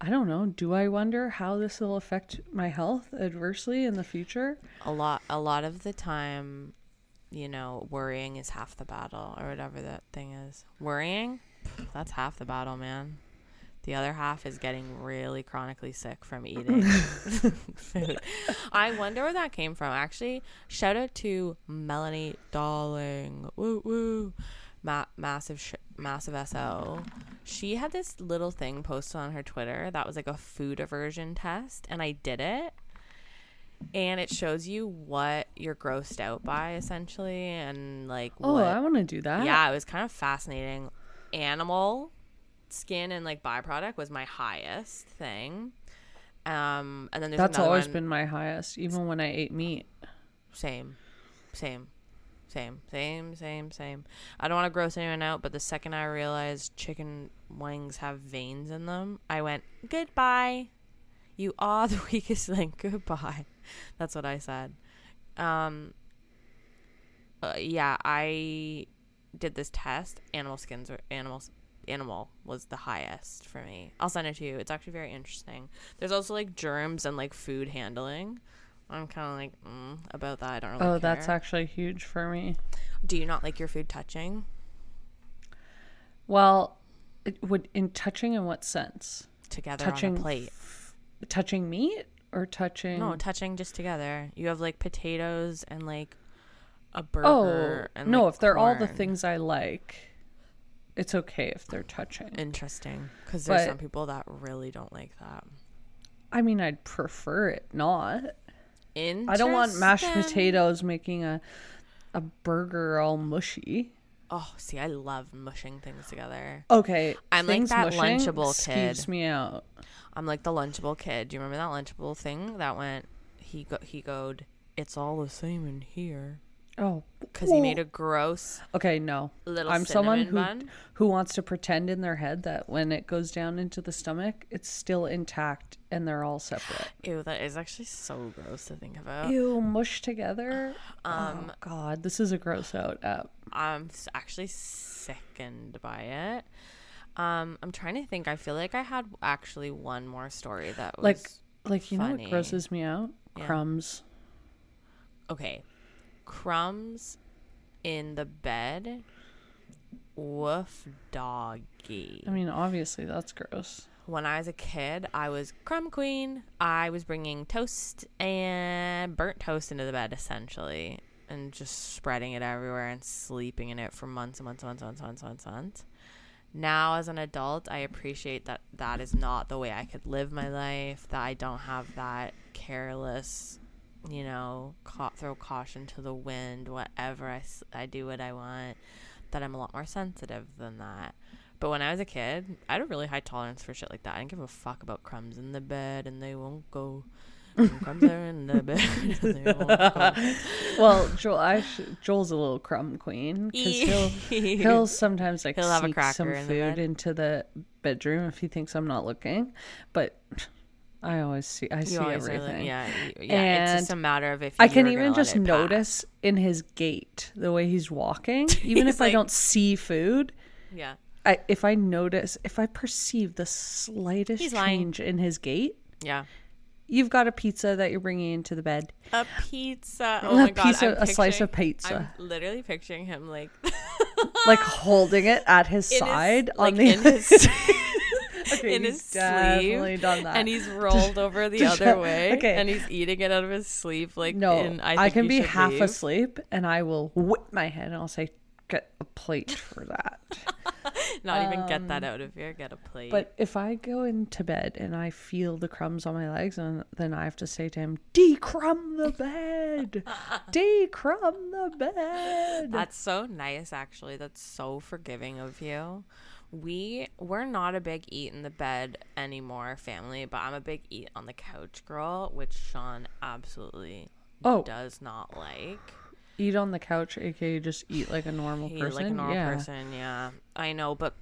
Speaker 2: I don't know. Do I wonder how this will affect my health adversely in the future?
Speaker 1: A lot. A lot of the time, you know, worrying is half the battle, or whatever that thing is. Worrying. that's half the battle, man. The other half is getting really chronically sick from eating food. I wonder where that came from. Actually, shout out to Melanie Darling. Woo woo. Ma- massive sh- massive SO. She had this little thing posted on her Twitter that was like a food aversion test and I did it. And it shows you what you're grossed out by essentially and like
Speaker 2: Oh,
Speaker 1: what
Speaker 2: I want to do that.
Speaker 1: yeah, it was kind of fascinating. Animal skin and like byproduct was my highest thing. Um, and then there's
Speaker 2: That's always
Speaker 1: one-
Speaker 2: been my highest, even when I ate meat.
Speaker 1: same, same, same, same, same, same. I don't want to gross anyone out, but the second I realized chicken wings have veins in them, I went goodbye. You are the weakest link. Goodbye. That's what I said. Um. uh, yeah, I did this test. Animal skins or animals. Animal was the highest for me. I'll send it to you. It's actually very interesting. There's also like germs and like food handling. I'm kind of like mm, about that. I don't really.
Speaker 2: Oh, that's actually huge for me.
Speaker 1: Do you not like your food touching
Speaker 2: Well, it would in touching in what sense?
Speaker 1: together
Speaker 2: Touching
Speaker 1: on a plate?
Speaker 2: Touching meat or touching?
Speaker 1: No, touching just together. You have like potatoes and like a
Speaker 2: oh
Speaker 1: burger. and
Speaker 2: no,
Speaker 1: like,
Speaker 2: if they're all the things I like, it's okay if they're touching.
Speaker 1: Interesting, because there's
Speaker 2: But-
Speaker 1: some people that really don't like that.
Speaker 2: I mean, I'd prefer it not. I don't want mashed potatoes making a a burger all mushy.
Speaker 1: Oh, see, I love mushing things together.
Speaker 2: Okay,
Speaker 1: I'm like that Lunchable kid.
Speaker 2: me out.
Speaker 1: I'm like the Lunchable kid. Do you remember that Lunchable thing that went? He go he goed. It's all the same in here
Speaker 2: Oh,
Speaker 1: because he made a gross
Speaker 2: okay. No,
Speaker 1: little.
Speaker 2: I'm someone who
Speaker 1: bun.
Speaker 2: who wants to pretend in their head that when it goes down into the stomach, it's still intact and they're all separate.
Speaker 1: Ew, that is actually so gross to think about.
Speaker 2: Ew, mush together.
Speaker 1: Um,
Speaker 2: oh God, this is a gross out app.
Speaker 1: I'm actually sickened by it. Um, I'm trying to think. I feel like I had actually one more story that was
Speaker 2: Like, like you know what grosses me out?
Speaker 1: Yeah.
Speaker 2: Crumbs.
Speaker 1: okay. Crumbs in the bed. Woof doggy.
Speaker 2: I mean, obviously that's gross.
Speaker 1: when I was a kid, I was crumb queen. I was bringing toast and burnt toast into the bed essentially, and just spreading it everywhere and sleeping in it for months and months and months and months and months and months. Now, as an adult, I appreciate that that is not the way I could live my life. That I don't have that careless, you know, ca- throw caution to the wind. Whatever I, I do what I want. That I'm a lot more sensitive than that. But when I was a kid, I had a really high tolerance for shit like that. I didn't give a fuck about crumbs in the bed and they won't go. Crumbs are in the bed and they won't go.
Speaker 2: Well, Joel, I sh- Joel's a little crumb queen because he'll he'll sometimes like
Speaker 1: He'll have a
Speaker 2: sneak some
Speaker 1: in the
Speaker 2: food
Speaker 1: bed.
Speaker 2: into the bedroom if he thinks I'm not looking. But I always see I see
Speaker 1: You are
Speaker 2: everything.
Speaker 1: like- yeah, yeah. it's just a matter of if
Speaker 2: I can even just
Speaker 1: it
Speaker 2: notice in his gait the way he's walking, even
Speaker 1: He's
Speaker 2: if I don't see food.
Speaker 1: Yeah,
Speaker 2: I, if I notice, if I perceive the slightest
Speaker 1: He's lying.
Speaker 2: change in his gait,
Speaker 1: yeah.
Speaker 2: you've got a pizza that you're bringing into the bed.
Speaker 1: A pizza. Oh
Speaker 2: A
Speaker 1: my god,
Speaker 2: pizza- a slice of pizza.
Speaker 1: I'm literally picturing him like
Speaker 2: like holding it at his
Speaker 1: his-
Speaker 2: side
Speaker 1: like,
Speaker 2: on the
Speaker 1: in his
Speaker 2: Okay,
Speaker 1: in his sleeve, and he's rolled over the other way,
Speaker 2: okay.
Speaker 1: and he's eating it out of his sleeve. Like
Speaker 2: no,
Speaker 1: in, I,
Speaker 2: I, can be half
Speaker 1: leave.
Speaker 2: asleep and I will whip my head and I'll say, "Get a plate for that."
Speaker 1: Not even get that out of here. Get a plate.
Speaker 2: Um, but if I go into bed and I feel the crumbs on my legs, and then I have to say to him, "Decrumb the bed, decrumb the bed."
Speaker 1: That's so nice, actually. That's so forgiving of you. We we're not a big eat in the bed anymore, family, but I'm a big eat on the couch girl, which Sean absolutely
Speaker 2: Oh.
Speaker 1: does not like.
Speaker 2: eat on the couch, aka just eat like a normal
Speaker 1: He,
Speaker 2: person.
Speaker 1: like a normal
Speaker 2: yeah.
Speaker 1: person, yeah. I know, but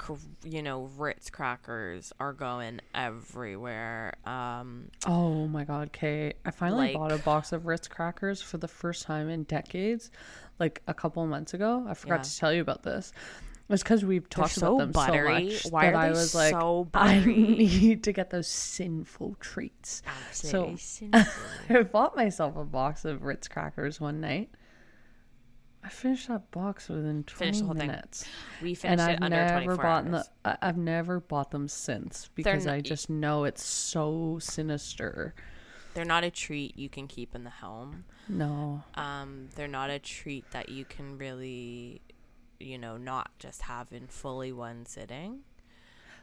Speaker 1: you know, Ritz crackers are going everywhere. Um,
Speaker 2: Oh my god, Kay. I finally
Speaker 1: Like-
Speaker 2: bought a box of Ritz crackers for the first time in decades, like a couple months ago. I forgot
Speaker 1: Yeah.
Speaker 2: to tell you about this. It's because we've talked
Speaker 1: so
Speaker 2: about them
Speaker 1: buttery.
Speaker 2: so much
Speaker 1: Why
Speaker 2: that
Speaker 1: are
Speaker 2: I was like,
Speaker 1: so
Speaker 2: I need to get those sinful treats.
Speaker 1: absolutely
Speaker 2: So-. I bought myself a box of Ritz crackers one night. I finished that box within 20
Speaker 1: Finished the whole thing.
Speaker 2: minutes.
Speaker 1: We
Speaker 2: And
Speaker 1: finished
Speaker 2: I've
Speaker 1: it under
Speaker 2: never
Speaker 1: 24
Speaker 2: bought
Speaker 1: hours.
Speaker 2: the I- I've never bought them since because I just know it's so sinister.
Speaker 1: They're not a treat you can keep in the home.
Speaker 2: No.
Speaker 1: Um, they're not a treat that you can really, you know, not just have in fully one sitting.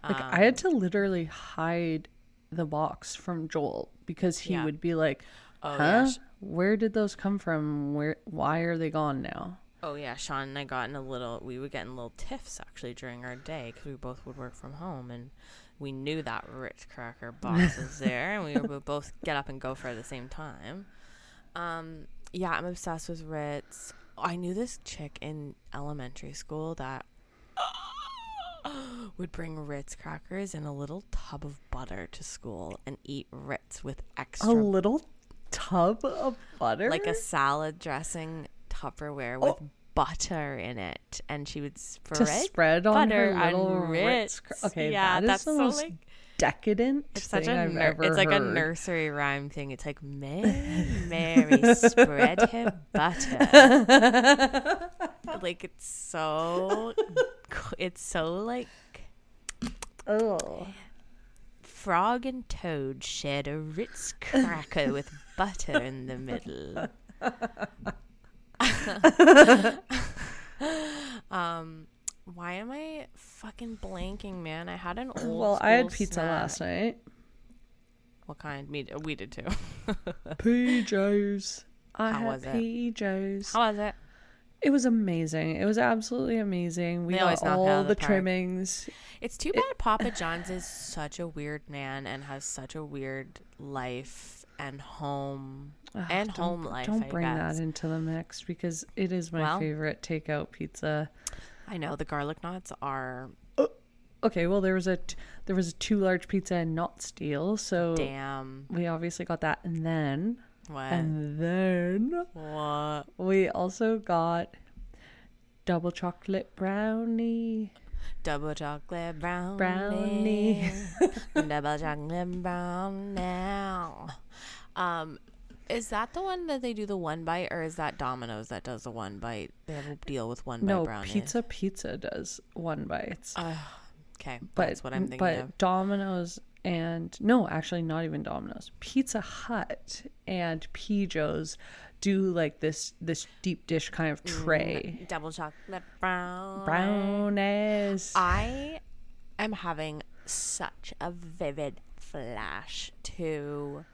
Speaker 2: Like
Speaker 1: Um,
Speaker 2: I had to literally hide the box from Joel because he
Speaker 1: Yeah.
Speaker 2: would be like,
Speaker 1: Oh yeah,
Speaker 2: Where did those come from? Where why are they gone now?"
Speaker 1: oh yeah. Sean and I got in a little. We were getting little tiffs actually during our day because we both would work from home, and we knew that Ritz cracker box was there, and we would both get up and go for it at the same time. Um, yeah, I'm obsessed with Ritz. I knew this chick in elementary school that would bring Ritz crackers in a little tub of butter to school and eat Ritz with extra.
Speaker 2: A little tub of butter?
Speaker 1: like a salad dressing Tupperware with oh. butter in it, and she would spread
Speaker 2: to spread on
Speaker 1: butter
Speaker 2: her little
Speaker 1: on
Speaker 2: Ritz.
Speaker 1: Ritz.
Speaker 2: Okay,
Speaker 1: yeah,
Speaker 2: that is
Speaker 1: that's
Speaker 2: the
Speaker 1: so
Speaker 2: most
Speaker 1: like
Speaker 2: decadent
Speaker 1: it's such a
Speaker 2: I've
Speaker 1: nur-
Speaker 2: ever
Speaker 1: it's like a nursery rhyme thing. It's like Mary, Mary spread her butter. like it's so, it's so like
Speaker 2: Oh.
Speaker 1: frog and toad shared a Ritz cracker with butter in the middle. um, why am I fucking blanking, man? I had an old.
Speaker 2: Well, I had pizza
Speaker 1: snack.
Speaker 2: last night.
Speaker 1: What kind? Me, we did too.
Speaker 2: PJs. I
Speaker 1: How
Speaker 2: had
Speaker 1: was it?
Speaker 2: PJs.
Speaker 1: How was it?
Speaker 2: It was amazing. It was absolutely amazing. We got
Speaker 1: always knock it out
Speaker 2: all the
Speaker 1: the
Speaker 2: trimmings.
Speaker 1: It's too bad Papa John's is such a weird man and has such a weird life and home
Speaker 2: Ugh,
Speaker 1: and home life.
Speaker 2: Don't
Speaker 1: I
Speaker 2: bring
Speaker 1: guess.
Speaker 2: that into the mix because it is my
Speaker 1: Well-
Speaker 2: favorite takeout pizza.
Speaker 1: I know the garlic knots are
Speaker 2: Okay, well there was a t- there was a two large pizza and not steel, so
Speaker 1: damn.
Speaker 2: we obviously got that, and then
Speaker 1: What?
Speaker 2: and then
Speaker 1: what?
Speaker 2: we also got double chocolate brownie.
Speaker 1: Double chocolate brownie.
Speaker 2: Brownie.
Speaker 1: Double chocolate brown now. Um, is that the one that they do the one bite, or is that Domino's that does the one bite? They have a deal with one
Speaker 2: No,
Speaker 1: bite brownies.
Speaker 2: No, Pizza pizza does one bites,
Speaker 1: Okay,
Speaker 2: but
Speaker 1: that's what I'm thinking
Speaker 2: but
Speaker 1: of.
Speaker 2: Domino's and no, actually not even Domino's. Pizza Hut and Pijo's do like this this deep dish kind of mm, tray.
Speaker 1: Double chocolate brown.
Speaker 2: Brownies.
Speaker 1: I am having such a vivid flash to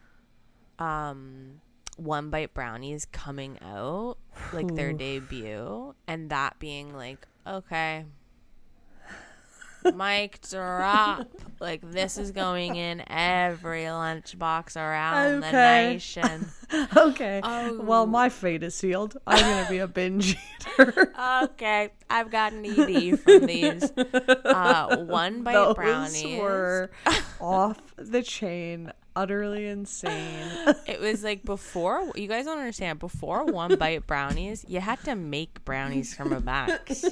Speaker 1: um one bite brownies coming out like their debut and that being like okay mic drop like this is going in every lunchbox around the nation
Speaker 2: Okay.
Speaker 1: Oh.
Speaker 2: Well, my fate is sealed. I'm gonna be a binge eater.
Speaker 1: okay i've got an ed from these uh one bite
Speaker 2: Those
Speaker 1: brownies
Speaker 2: were off the chain, utterly insane.
Speaker 1: It was like before you guys don't understand. Before one bite brownies, you had to make brownies from a box.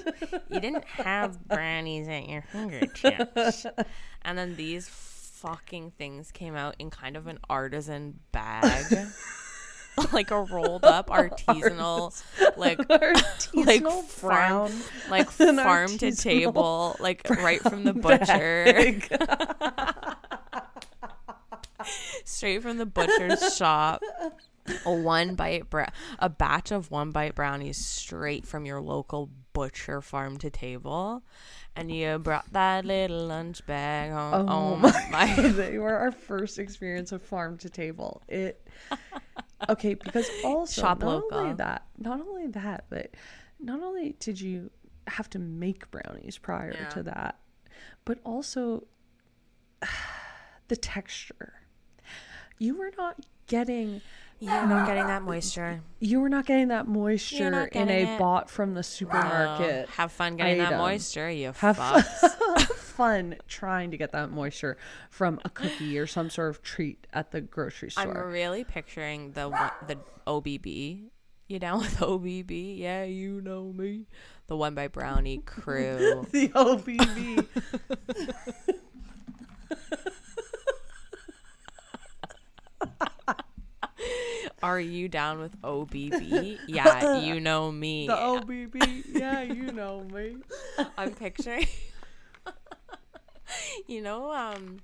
Speaker 1: You didn't have brownies at your fingertips. And then these fucking things came out in kind of an artisan bag. like a rolled up artisanal like like
Speaker 2: Artisanal
Speaker 1: farm
Speaker 2: brown
Speaker 1: like farm to table like right from the butcher straight from the butcher's shop. A one bite bra- a batch of one bite brownies straight from your local butcher farm to table, and you brought that little lunch bag home.
Speaker 2: Oh,
Speaker 1: Oh,
Speaker 2: my,
Speaker 1: my!
Speaker 2: they were our first experience of farm to table. It okay because also
Speaker 1: Shop
Speaker 2: not only
Speaker 1: local.
Speaker 2: that, not only that, but not only did you have to make brownies prior
Speaker 1: Yeah.
Speaker 2: to that, but also the texture. You were not getting
Speaker 1: You're not getting that moisture.
Speaker 2: you were not getting that moisture
Speaker 1: not
Speaker 2: in a
Speaker 1: it.
Speaker 2: bought from the supermarket.
Speaker 1: Have fun getting that moisture, you
Speaker 2: Have
Speaker 1: fucks.
Speaker 2: fun trying to get that moisture from a cookie or some sort of treat at the grocery store.
Speaker 1: I'm really picturing the one, the OBB. You down with OBB? Yeah, you know me. The one by Brownie crew.
Speaker 2: the OBB.
Speaker 1: Are you down with OBB? Yeah, you know me.
Speaker 2: The OBB. Yeah, you know me.
Speaker 1: I'm picturing. you know, um,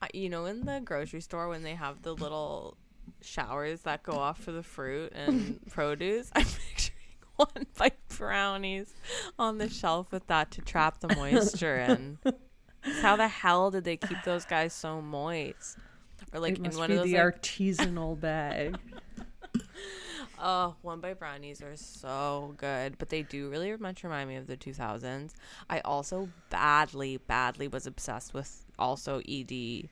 Speaker 1: uh, you know, in the grocery store when they have the little showers that go off for the fruit and produce. I'm picturing one bite brownies on the shelf with that to trap the moisture in. How the hell did they keep those guys so moist? Or like
Speaker 2: it
Speaker 1: in one
Speaker 2: be
Speaker 1: of those
Speaker 2: the
Speaker 1: like,
Speaker 2: artisanal bag.
Speaker 1: Oh, one bite brownies are so good, but they do really much remind me of the 2000s. I also badly, badly was obsessed with also ED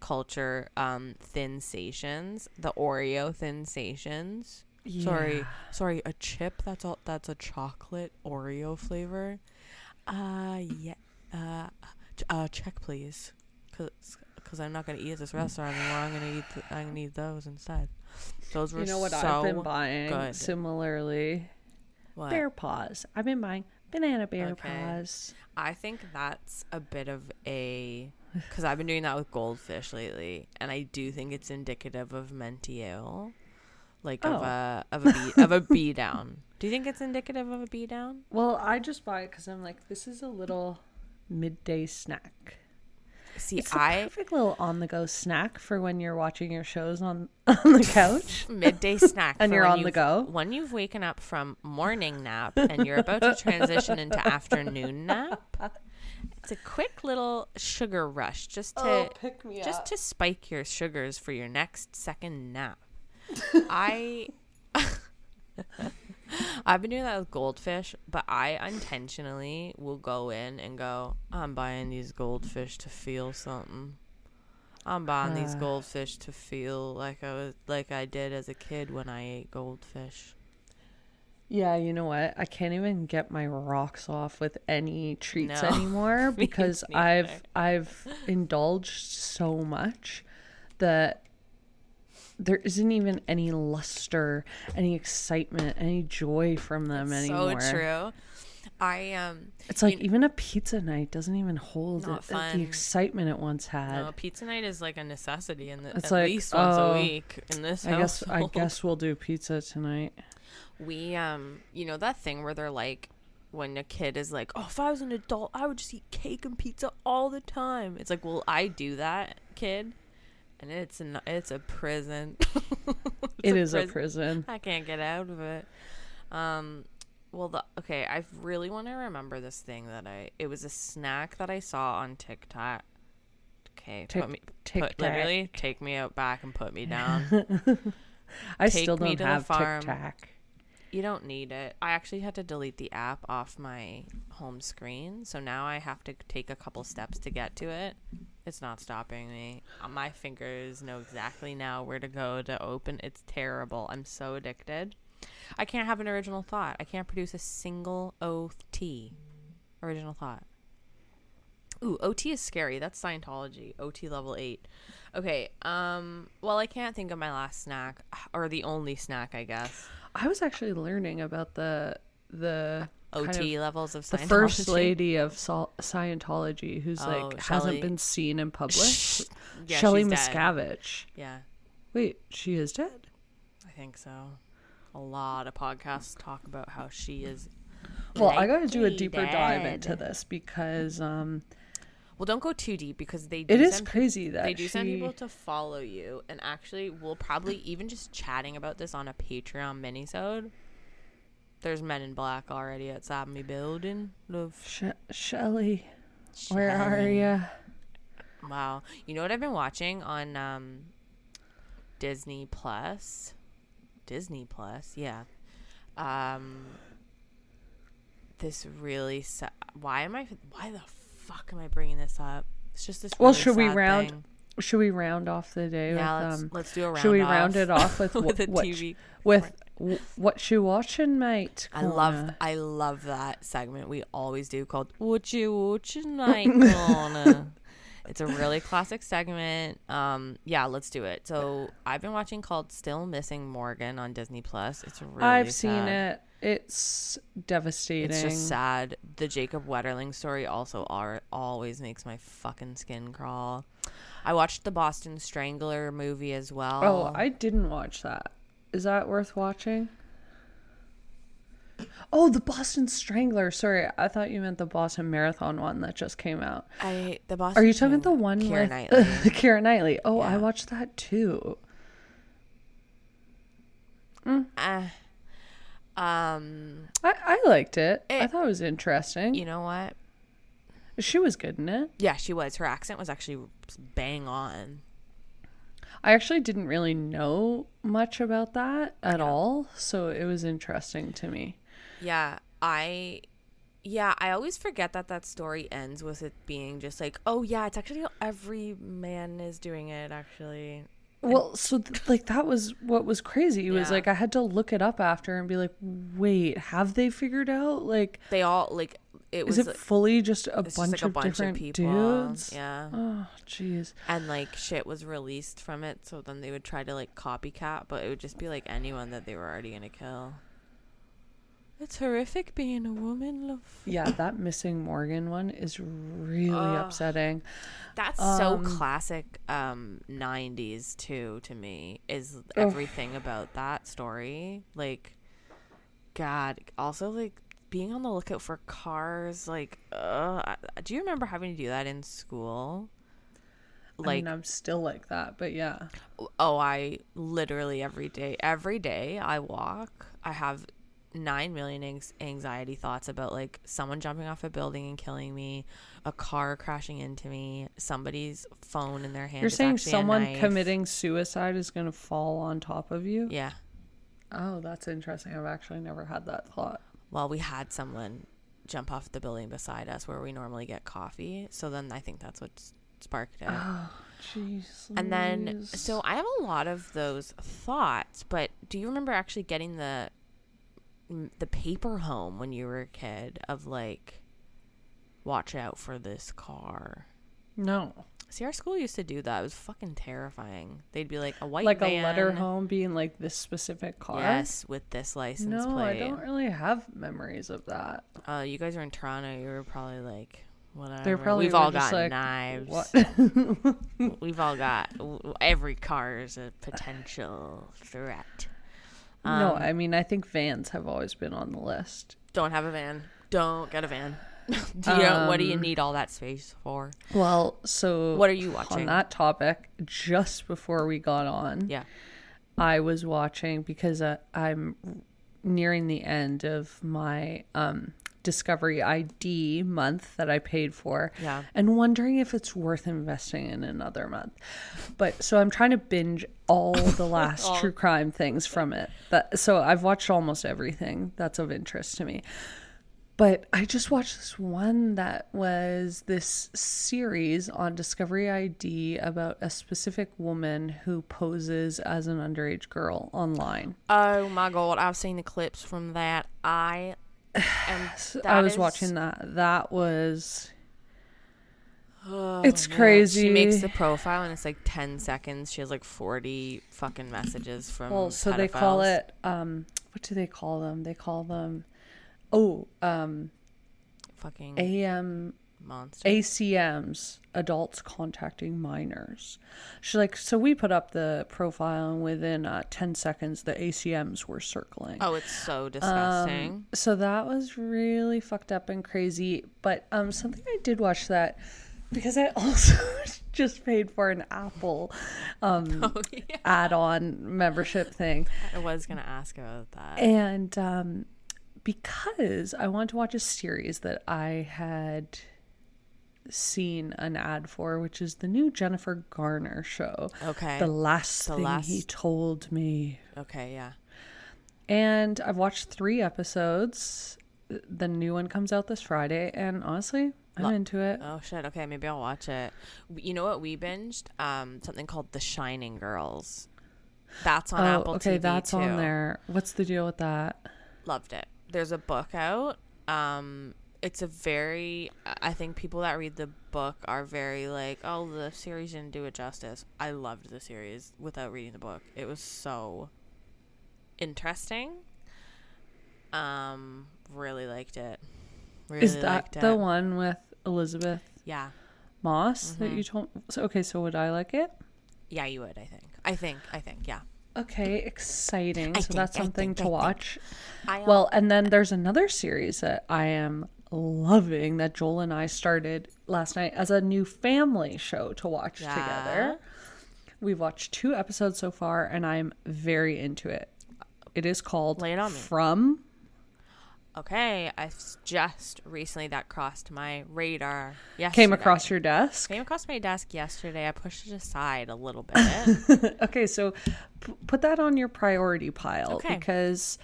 Speaker 1: culture, um, Thinsations, the Oreo Thinsations. Sorry,
Speaker 2: Yeah.
Speaker 1: sorry, a chip that's all that's a chocolate Oreo flavor. Uh, yeah. Uh, ch- uh, check please, cause, cause I'm not gonna eat at this restaurant anymore. I'm gonna eat. Th- I'm gonna eat those instead. Those were
Speaker 2: You know what
Speaker 1: so
Speaker 2: I've been buying
Speaker 1: good.
Speaker 2: similarly?
Speaker 1: What?
Speaker 2: Bear paws. I've been buying banana bear
Speaker 1: Okay.
Speaker 2: paws.
Speaker 1: I think that's a bit of a because I've been doing that with goldfish lately, and I do think it's indicative of mentio, like of
Speaker 2: Oh.
Speaker 1: a of a bee, of a bee down. Do you think it's indicative of a bee down?
Speaker 2: Well, I just buy it because I'm like, this is a little midday snack.
Speaker 1: See,
Speaker 2: It's a
Speaker 1: I
Speaker 2: perfect little on-the-go snack for when you're watching your shows on on the couch.
Speaker 1: midday snack
Speaker 2: And you're on the go?
Speaker 1: when you've waken up from morning nap and you're about to transition into afternoon nap. It's a quick little sugar rush just to
Speaker 2: Oh, pick me
Speaker 1: just
Speaker 2: up.
Speaker 1: to spike your sugars for your next second nap. I I've been doing that with goldfish, but I intentionally will go in and go, I'm buying these goldfish to feel something. I'm buying these
Speaker 2: Ah.
Speaker 1: goldfish to feel like I was like I did as a kid when I ate goldfish.
Speaker 2: Yeah, you know what? I can't even get my rocks off with any treats
Speaker 1: No.
Speaker 2: anymore because. I've I've indulged so much that there isn't even any luster, any excitement, any joy from them anymore.
Speaker 1: So true. I um
Speaker 2: It's like
Speaker 1: You-
Speaker 2: even a pizza night doesn't even hold it, the excitement it once had.
Speaker 1: no, a pizza night is like a necessity in the,
Speaker 2: It's
Speaker 1: at
Speaker 2: like,
Speaker 1: least once
Speaker 2: oh,
Speaker 1: a week in this
Speaker 2: I guess I guess we'll do pizza tonight.
Speaker 1: we um you know that thing where they're like when a kid is like oh if i was an adult i would just eat cake and pizza all the time it's like well i do that kid and it's an it's a prison
Speaker 2: It
Speaker 1: a
Speaker 2: is a
Speaker 1: prison.
Speaker 2: prison.
Speaker 1: i can't get out of it um well the okay i really want to remember this thing that i it was a snack that i saw on tiktok okay
Speaker 2: Tic-
Speaker 1: put me
Speaker 2: Tic
Speaker 1: put, literally take me out back and put me down
Speaker 2: I
Speaker 1: Take
Speaker 2: still
Speaker 1: me
Speaker 2: don't
Speaker 1: to the
Speaker 2: have
Speaker 1: farm. You don't need it. I actually had to delete the app off my home screen, so now I have to take a couple steps to get to it. It's not stopping me. Uh, My fingers know exactly now where to go to open. It's terrible. I'm so addicted. I can't have an original thought. I can't produce a single OT. Original thought. Ooh, OT is scary. That's Scientology. OT level 8. Okay, um well I can't think of my last snack or the only snack, I guess.
Speaker 2: I was actually learning about the the kind
Speaker 1: OT
Speaker 2: of-
Speaker 1: levels of
Speaker 2: the first lady of Sol- Scientology who's
Speaker 1: Oh,
Speaker 2: like
Speaker 1: Shelley.
Speaker 2: hasn't been seen in public.
Speaker 1: Yeah,
Speaker 2: Shelley
Speaker 1: she's dead.
Speaker 2: Miscavige.
Speaker 1: Yeah,
Speaker 2: Wait, she is dead.
Speaker 1: I think so. A lot of podcasts talk about how she is.
Speaker 2: Well, I got to do a deeper dive into this because um,
Speaker 1: Well, don't go too deep because they. Do
Speaker 2: it is
Speaker 1: send,
Speaker 2: crazy that
Speaker 1: They do send
Speaker 2: she-
Speaker 1: people to follow you, and actually, we'll probably even just chatting about this on a Patreon minisode. There's Men in Black already outside me building. Love.
Speaker 2: She- Shelley, where are you?
Speaker 1: Wow. You know what I've been watching on um, Disney Plus? Disney Plus, yeah. Um, this really. Sa- why am I? Why the fuck am I bringing this up? It's just this.
Speaker 2: Well,
Speaker 1: really
Speaker 2: should we round
Speaker 1: thing.
Speaker 2: Should we round off the day
Speaker 1: Yeah,
Speaker 2: with
Speaker 1: let's
Speaker 2: um?
Speaker 1: let's do a round.
Speaker 2: should we
Speaker 1: off
Speaker 2: round it off with,
Speaker 1: with
Speaker 2: wh- what
Speaker 1: TV?
Speaker 2: with w- what you watching, mate?
Speaker 1: I love I love that segment we always do called "What You Watching Corner." It's a really classic segment. Um, yeah, let's do it. So I've been watching called "Still Missing Morgan" on Disney Plus. It's really
Speaker 2: I've seen it. It's devastating.
Speaker 1: It's just sad. The Jacob Wetterling story also are, always makes my fucking skin crawl. I watched the Boston Strangler movie as well.
Speaker 2: Oh, I didn't watch that. Is that worth watching? Oh, the Boston Strangler. Sorry, I thought you meant the Boston Marathon one that just came out.
Speaker 1: I the boss.
Speaker 2: Are you talking the one
Speaker 1: Keira
Speaker 2: with
Speaker 1: Knightley?
Speaker 2: Keira Knightley? Oh, I watched that too.
Speaker 1: Uh, um,
Speaker 2: I, I liked it. I thought it was interesting.
Speaker 1: you know what?
Speaker 2: She was good in it.
Speaker 1: Yeah, she was. Her accent was actually bang on.
Speaker 2: I actually didn't really know much about that at all, so it was interesting to me.
Speaker 1: Yeah, I yeah, I always forget that that story ends with it being just like, "Oh yeah, it's actually every man is doing it actually."
Speaker 2: Well, so th- like that was what was crazy. It was like I had to look it up after and be like, "Wait, have they figured out like
Speaker 1: They all like it was
Speaker 2: is it fully just a
Speaker 1: it's just,
Speaker 2: bunch
Speaker 1: like, a
Speaker 2: of
Speaker 1: bunch of
Speaker 2: different
Speaker 1: people.
Speaker 2: dudes?"
Speaker 1: Yeah.
Speaker 2: Oh, jeez.
Speaker 1: And like shit was released from it, so then they would try to like copycat, but it would just be like anyone that they were already going to kill. It's horrific being a woman, love.
Speaker 2: Yeah, that missing Morgan one is really
Speaker 1: Ugh.
Speaker 2: upsetting.
Speaker 1: That's so
Speaker 2: Um,
Speaker 1: classic um 90s too to me is everything about that story. Like god, also like being on the lookout for cars like uh do you remember having to do that in school?
Speaker 2: I
Speaker 1: Like
Speaker 2: mean, I'm still like that, but yeah.
Speaker 1: oh, I literally every day every day I walk, I have 9 million anx- anxiety thoughts about like someone jumping off a building and killing me, a car crashing into me, somebody's phone in their hand.
Speaker 2: You're saying someone committing suicide is going to fall on top of you?
Speaker 1: Yeah.
Speaker 2: Oh, that's interesting. I've actually never had that thought.
Speaker 1: Well, we had someone jump off the building beside us where we normally get coffee. So then I think that's what sparked it.
Speaker 2: Oh, jeez.
Speaker 1: and then, so I have a lot of those thoughts, but do you remember actually getting the the paper home when you were a kid of like, watch out for this car?
Speaker 2: no,
Speaker 1: See, our school used to do that. It was fucking terrifying. They'd be like a white
Speaker 2: like a letter home being like this specific car.
Speaker 1: Yes, with this license
Speaker 2: No, I don't really have memories of that.
Speaker 1: Uh, you guys are in Toronto. You were probably like, whatever.
Speaker 2: They're probably
Speaker 1: We've all got
Speaker 2: like,
Speaker 1: knives.
Speaker 2: What?
Speaker 1: We've all got. Every car is a potential threat.
Speaker 2: No,
Speaker 1: Um,
Speaker 2: I mean, I think vans have always been on the list.
Speaker 1: Don't have a van. Don't get a van. do you, what do you
Speaker 2: Um,
Speaker 1: need all that space for?
Speaker 2: Well, so
Speaker 1: What are you watching on
Speaker 2: that topic, just before we got on,
Speaker 1: Yeah.
Speaker 2: I was watching because uh, I'm nearing the end of my um, Discovery ID month that I paid for.
Speaker 1: Yeah.
Speaker 2: And wondering if it's worth investing in another month. But so I'm trying to binge all the last true crime things from it. That so I've watched almost everything that's of interest to me. But I just watched this one that was this series on Discovery ID about a specific woman who poses as an underage girl online.
Speaker 1: Oh my god, I've seen the clips from that. I am.
Speaker 2: I was
Speaker 1: that
Speaker 2: watching that. That was
Speaker 1: Oh,
Speaker 2: It's
Speaker 1: man.
Speaker 2: crazy.
Speaker 1: She makes the profile and it's like 10 seconds. She has like 40 fucking messages from.
Speaker 2: well, so they call it um what do they call them? They call them oh, um
Speaker 1: Fucking
Speaker 2: AM
Speaker 1: monster.
Speaker 2: ACMs, adults contacting minors. She's like, so we put up the profile, and within uh, 10 seconds, the ACMs were circling.
Speaker 1: oh, it's so disgusting.
Speaker 2: Um, so that was really fucked up and crazy. But um, something I did watch that because I also just paid for an Apple um,
Speaker 1: oh, yeah.
Speaker 2: add-on membership thing.
Speaker 1: I was going to ask about that.
Speaker 2: And um, because I wanted to watch a series that I had seen an ad for, which is the new Jennifer Garner show.
Speaker 1: okay.
Speaker 2: The last
Speaker 1: The
Speaker 2: thing
Speaker 1: last-
Speaker 2: he told me.
Speaker 1: okay, yeah.
Speaker 2: And I've watched three episodes. The new one comes out this Friday, and honestly, I'm
Speaker 1: Lo-
Speaker 2: into it.
Speaker 1: Oh shit. Okay, maybe I'll watch it. You know what we binged? Um, something called The Shining Girls. That's on
Speaker 2: oh,
Speaker 1: Apple
Speaker 2: okay,
Speaker 1: TV
Speaker 2: that's
Speaker 1: too.
Speaker 2: on there. What's the deal with that?
Speaker 1: Loved it. There's a book out. Um, it's a very. I think people that read the book are very like, oh, the series didn't do it justice. I loved the series without reading the book. It was so interesting. Um, really liked it. Really
Speaker 2: Is that the
Speaker 1: it.
Speaker 2: one with Elisabeth
Speaker 1: Yeah.
Speaker 2: Moss that
Speaker 1: Mhm.
Speaker 2: you told? So, okay, so would I like it?
Speaker 1: Yeah, you would. I think. I think. I think. Yeah.
Speaker 2: Okay, exciting. So
Speaker 1: think-
Speaker 2: that's
Speaker 1: I
Speaker 2: something
Speaker 1: think-
Speaker 2: to
Speaker 1: I
Speaker 2: watch.
Speaker 1: I, um,
Speaker 2: Well, and then there's another series that I am loving that Joel and I started last night as a new family show to watch
Speaker 1: Yeah.
Speaker 2: together. We've watched two episodes so far and I'm very into it. It is called
Speaker 1: Lay it on me.
Speaker 2: From
Speaker 1: okay, I just recently that crossed my radar. Yes,
Speaker 2: came across your desk.
Speaker 1: came across my desk yesterday. I pushed it aside a little bit.
Speaker 2: okay, so p- put that on your priority pile
Speaker 1: Okay.
Speaker 2: because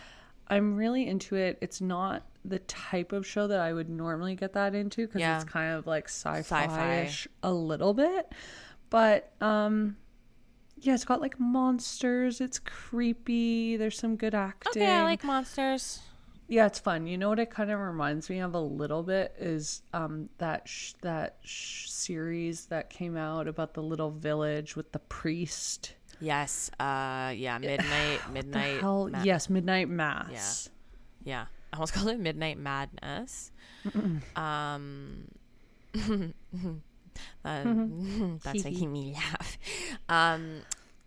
Speaker 2: I'm really into it. It's not the type of show that I would normally get that into because
Speaker 1: Yeah.
Speaker 2: it's kind of like
Speaker 1: Sci-fi.
Speaker 2: sci-fi-ish a little bit. But um yeah, it's got like monsters. It's creepy. There's some good acting.
Speaker 1: okay, I like monsters.
Speaker 2: Yeah, it's fun. You know what it kind of reminds me of a little bit is um that sh- that sh- series that came out about the little village with the priest.
Speaker 1: Yes. Uh. Yeah. Midnight. midnight.
Speaker 2: Hell,
Speaker 1: ma-
Speaker 2: yes, Midnight Mass.
Speaker 1: Yeah. Yeah. I almost called it Midnight Madness. Um. that, that's making me laugh. Um.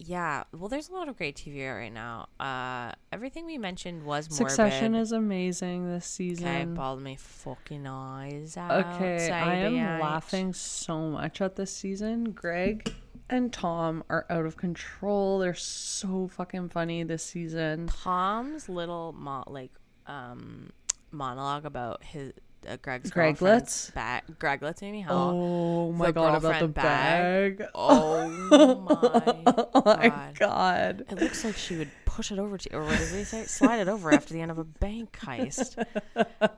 Speaker 1: Yeah. Well, there's a lot of great TV out right now. Uh. Everything we mentioned was morbid.
Speaker 2: Succession is amazing this
Speaker 1: Okay,
Speaker 2: season.
Speaker 1: bawled my fucking eyes out.
Speaker 2: Okay, I am
Speaker 1: Sabian.
Speaker 2: laughing so much at this season. Greg and Tom are out of control. They're so fucking funny this season.
Speaker 1: Tom's little mo- like um monologue about his uh, Greg's
Speaker 2: Greglets?
Speaker 1: bag. Greglets made me hell.
Speaker 2: Oh my
Speaker 1: the
Speaker 2: god, about the
Speaker 1: bag.
Speaker 2: bag.
Speaker 1: Oh my
Speaker 2: Oh my
Speaker 1: God.
Speaker 2: god.
Speaker 1: It looks like she would push it over to, or what does he say? Slide it over after the end of a bank heist.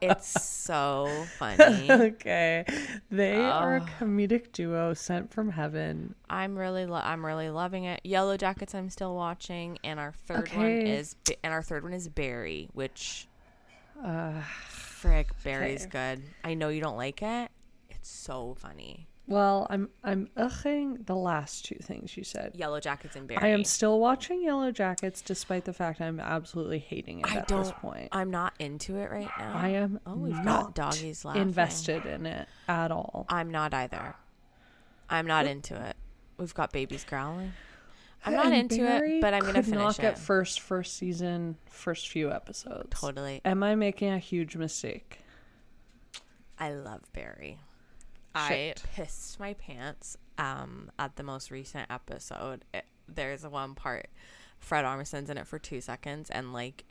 Speaker 1: It's so funny.
Speaker 2: okay. They are a comedic duo sent from heaven.
Speaker 1: I'm really, lo- I'm really loving it. Yellow Jackets, I'm still watching, and our third one is, and our third one is Barry, which,
Speaker 2: Uh,
Speaker 1: frick, Barry's
Speaker 2: Okay.
Speaker 1: good. I know you don't like it. It's so funny.
Speaker 2: well, I'm I'm ughing the last two things you said.
Speaker 1: Yellow Jackets and Barry.
Speaker 2: I am still watching Yellow Jackets despite the fact I'm absolutely hating it
Speaker 1: I
Speaker 2: at this point.
Speaker 1: I'm not into it right now.
Speaker 2: I am
Speaker 1: Oh, we've got
Speaker 2: not
Speaker 1: doggies laughing.
Speaker 2: invested in it at all.
Speaker 1: I'm not either. I'm not into it. We've got babies growling. I'm not into
Speaker 2: Barry
Speaker 1: it, but I'm gonna
Speaker 2: could
Speaker 1: finish
Speaker 2: not
Speaker 1: it.
Speaker 2: first first season first few episodes.
Speaker 1: totally.
Speaker 2: Am I making a huge mistake?
Speaker 1: I love Barry.
Speaker 2: Shit.
Speaker 1: I pissed my pants um at the most recent episode. It, there's one part Fred Armisen's in it for 2 seconds and like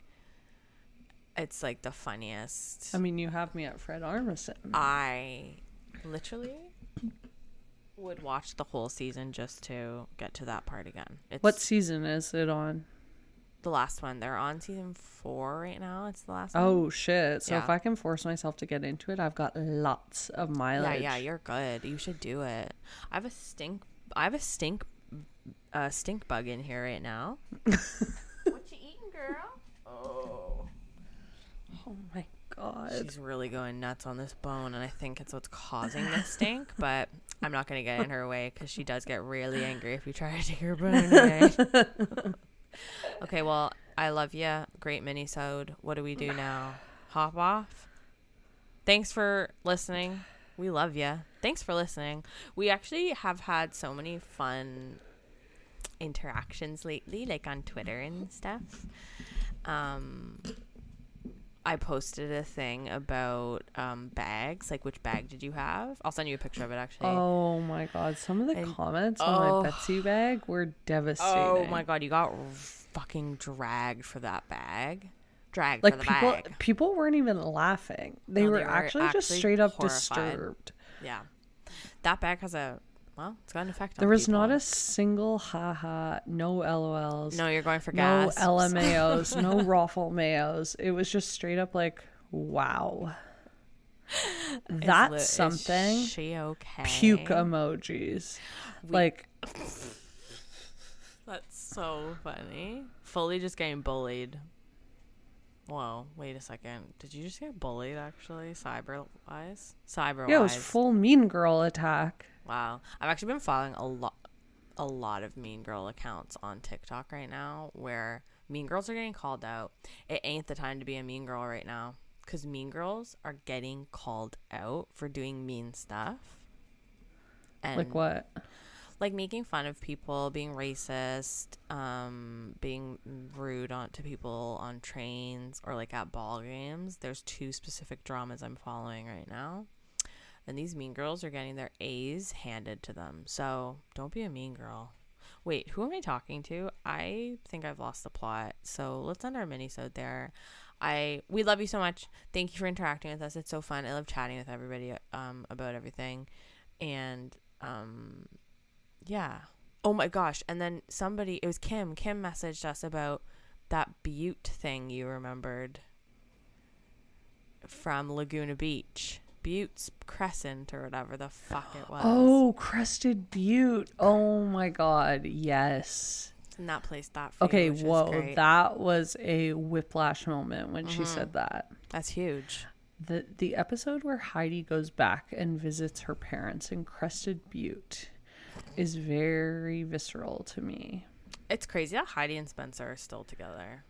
Speaker 1: it's like the funniest.
Speaker 2: I mean, you have me at Fred Armisen.
Speaker 1: I literally would watch the whole season just to get to that part again. It's
Speaker 2: what season is it on?
Speaker 1: the last one. They're on season 4 right now. It's the last one.
Speaker 2: Oh shit! So if I can force myself to get into it, I've got lots of
Speaker 1: Yeah,
Speaker 2: mileage.
Speaker 1: yeah, you're good. You should do it. I have a stink. I have a stink, uh, stink bug in here right now. what you eating, girl? Oh,
Speaker 2: Oh my god!
Speaker 1: she's really going nuts on this bone, and I think it's what's causing the stink. But I'm not gonna get in her way because she does get really angry if you try to take her bone away. okay, well, I love you. Great mini-sode. What do we do now? Hop off. Thanks for listening. We love you. Thanks for listening. We actually have had so many fun interactions lately, like on Twitter and stuff. Um, I posted a thing about um, bags, like which bag did you have? I'll send you a picture of it actually.
Speaker 2: Oh my god! Some of the
Speaker 1: And-
Speaker 2: comments on
Speaker 1: oh.
Speaker 2: my Betsey bag were devastating.
Speaker 1: Oh my god, you got fucking dragged for that bag. Dragged
Speaker 2: Like
Speaker 1: for the
Speaker 2: people,
Speaker 1: bag.
Speaker 2: people weren't even laughing. They,
Speaker 1: No,
Speaker 2: were,
Speaker 1: they were
Speaker 2: actually, just straight up
Speaker 1: horrified.
Speaker 2: disturbed.
Speaker 1: Yeah. That bag has a well, it's got an effect on
Speaker 2: There was not a single haha, no LOLs,
Speaker 1: No, you're going for gas. no.
Speaker 2: LMAOs, no Raffle Mayos. It was just straight up like, wow. That's
Speaker 1: is
Speaker 2: something.
Speaker 1: she okay?
Speaker 2: Puke emojis.
Speaker 1: We-
Speaker 2: like,
Speaker 1: That's so funny. Fully just getting bullied. Whoa, wait a second. Did you just get bullied actually? Cyber wise? Cyber
Speaker 2: yeah, it was full mean girl attack.
Speaker 1: Wow. I've actually been following a lot a lot of mean girl accounts on TikTok right now where mean girls are getting called out. It ain't the time to be a mean girl right now cuz mean girls are getting called out for doing mean stuff. And
Speaker 2: Like what?
Speaker 1: like making fun of people, being racist, um, being rude on to people on trains or like at ball games. There's two specific dramas I'm following right now. And these mean girls are getting their A's handed to them. So don't be a mean girl. Wait, who am I talking to? I think I've lost the plot. So let's end our minisode there. I we love you so much. Thank you for interacting with us. It's so fun. I love chatting with everybody um, about everything, and um, yeah. Oh my gosh! And then somebody, it was Kim. Kim messaged us about that Butte thing you remembered from Laguna Beach. Butte's Crescent or whatever the fuck it was.
Speaker 2: Oh, Crested Butte. Oh my god, yes.
Speaker 1: in that place that
Speaker 2: Okay,
Speaker 1: is
Speaker 2: whoa, that was a whiplash moment when she mm-hmm. said that.
Speaker 1: that's huge.
Speaker 2: The the episode where Heidi goes back and visits her parents in Crested Butte is very visceral to me.
Speaker 1: It's crazy that Heidi and Spencer are still together.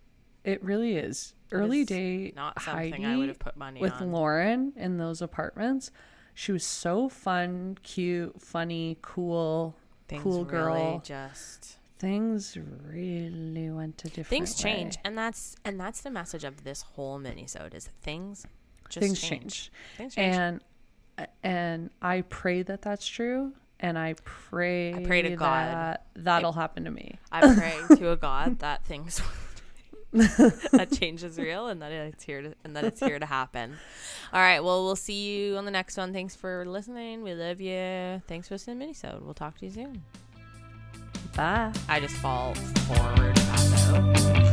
Speaker 2: It really is. Early day
Speaker 1: Not something
Speaker 2: Heidi
Speaker 1: I would have put money
Speaker 2: with
Speaker 1: on.
Speaker 2: Lauren in those apartments. She was so fun, cute, funny, cool,
Speaker 1: Things
Speaker 2: cool girl.
Speaker 1: really just
Speaker 2: Things really went to different
Speaker 1: things change,
Speaker 2: way.
Speaker 1: and that's and that's the message of this whole minisode is things just
Speaker 2: Things
Speaker 1: change.
Speaker 2: change.
Speaker 1: Things change.
Speaker 2: And and I pray that that's true. And I pray,
Speaker 1: I pray to God.
Speaker 2: that that'll happen to me.
Speaker 1: I pray to a God that things that change is real and that it's here to and that it's here to happen. All right. Well, we'll see you on the next one. Thanks for listening. We love you. Thanks for listening to Minisode. We'll talk to you soon.
Speaker 2: Bye.
Speaker 1: I just fall forward.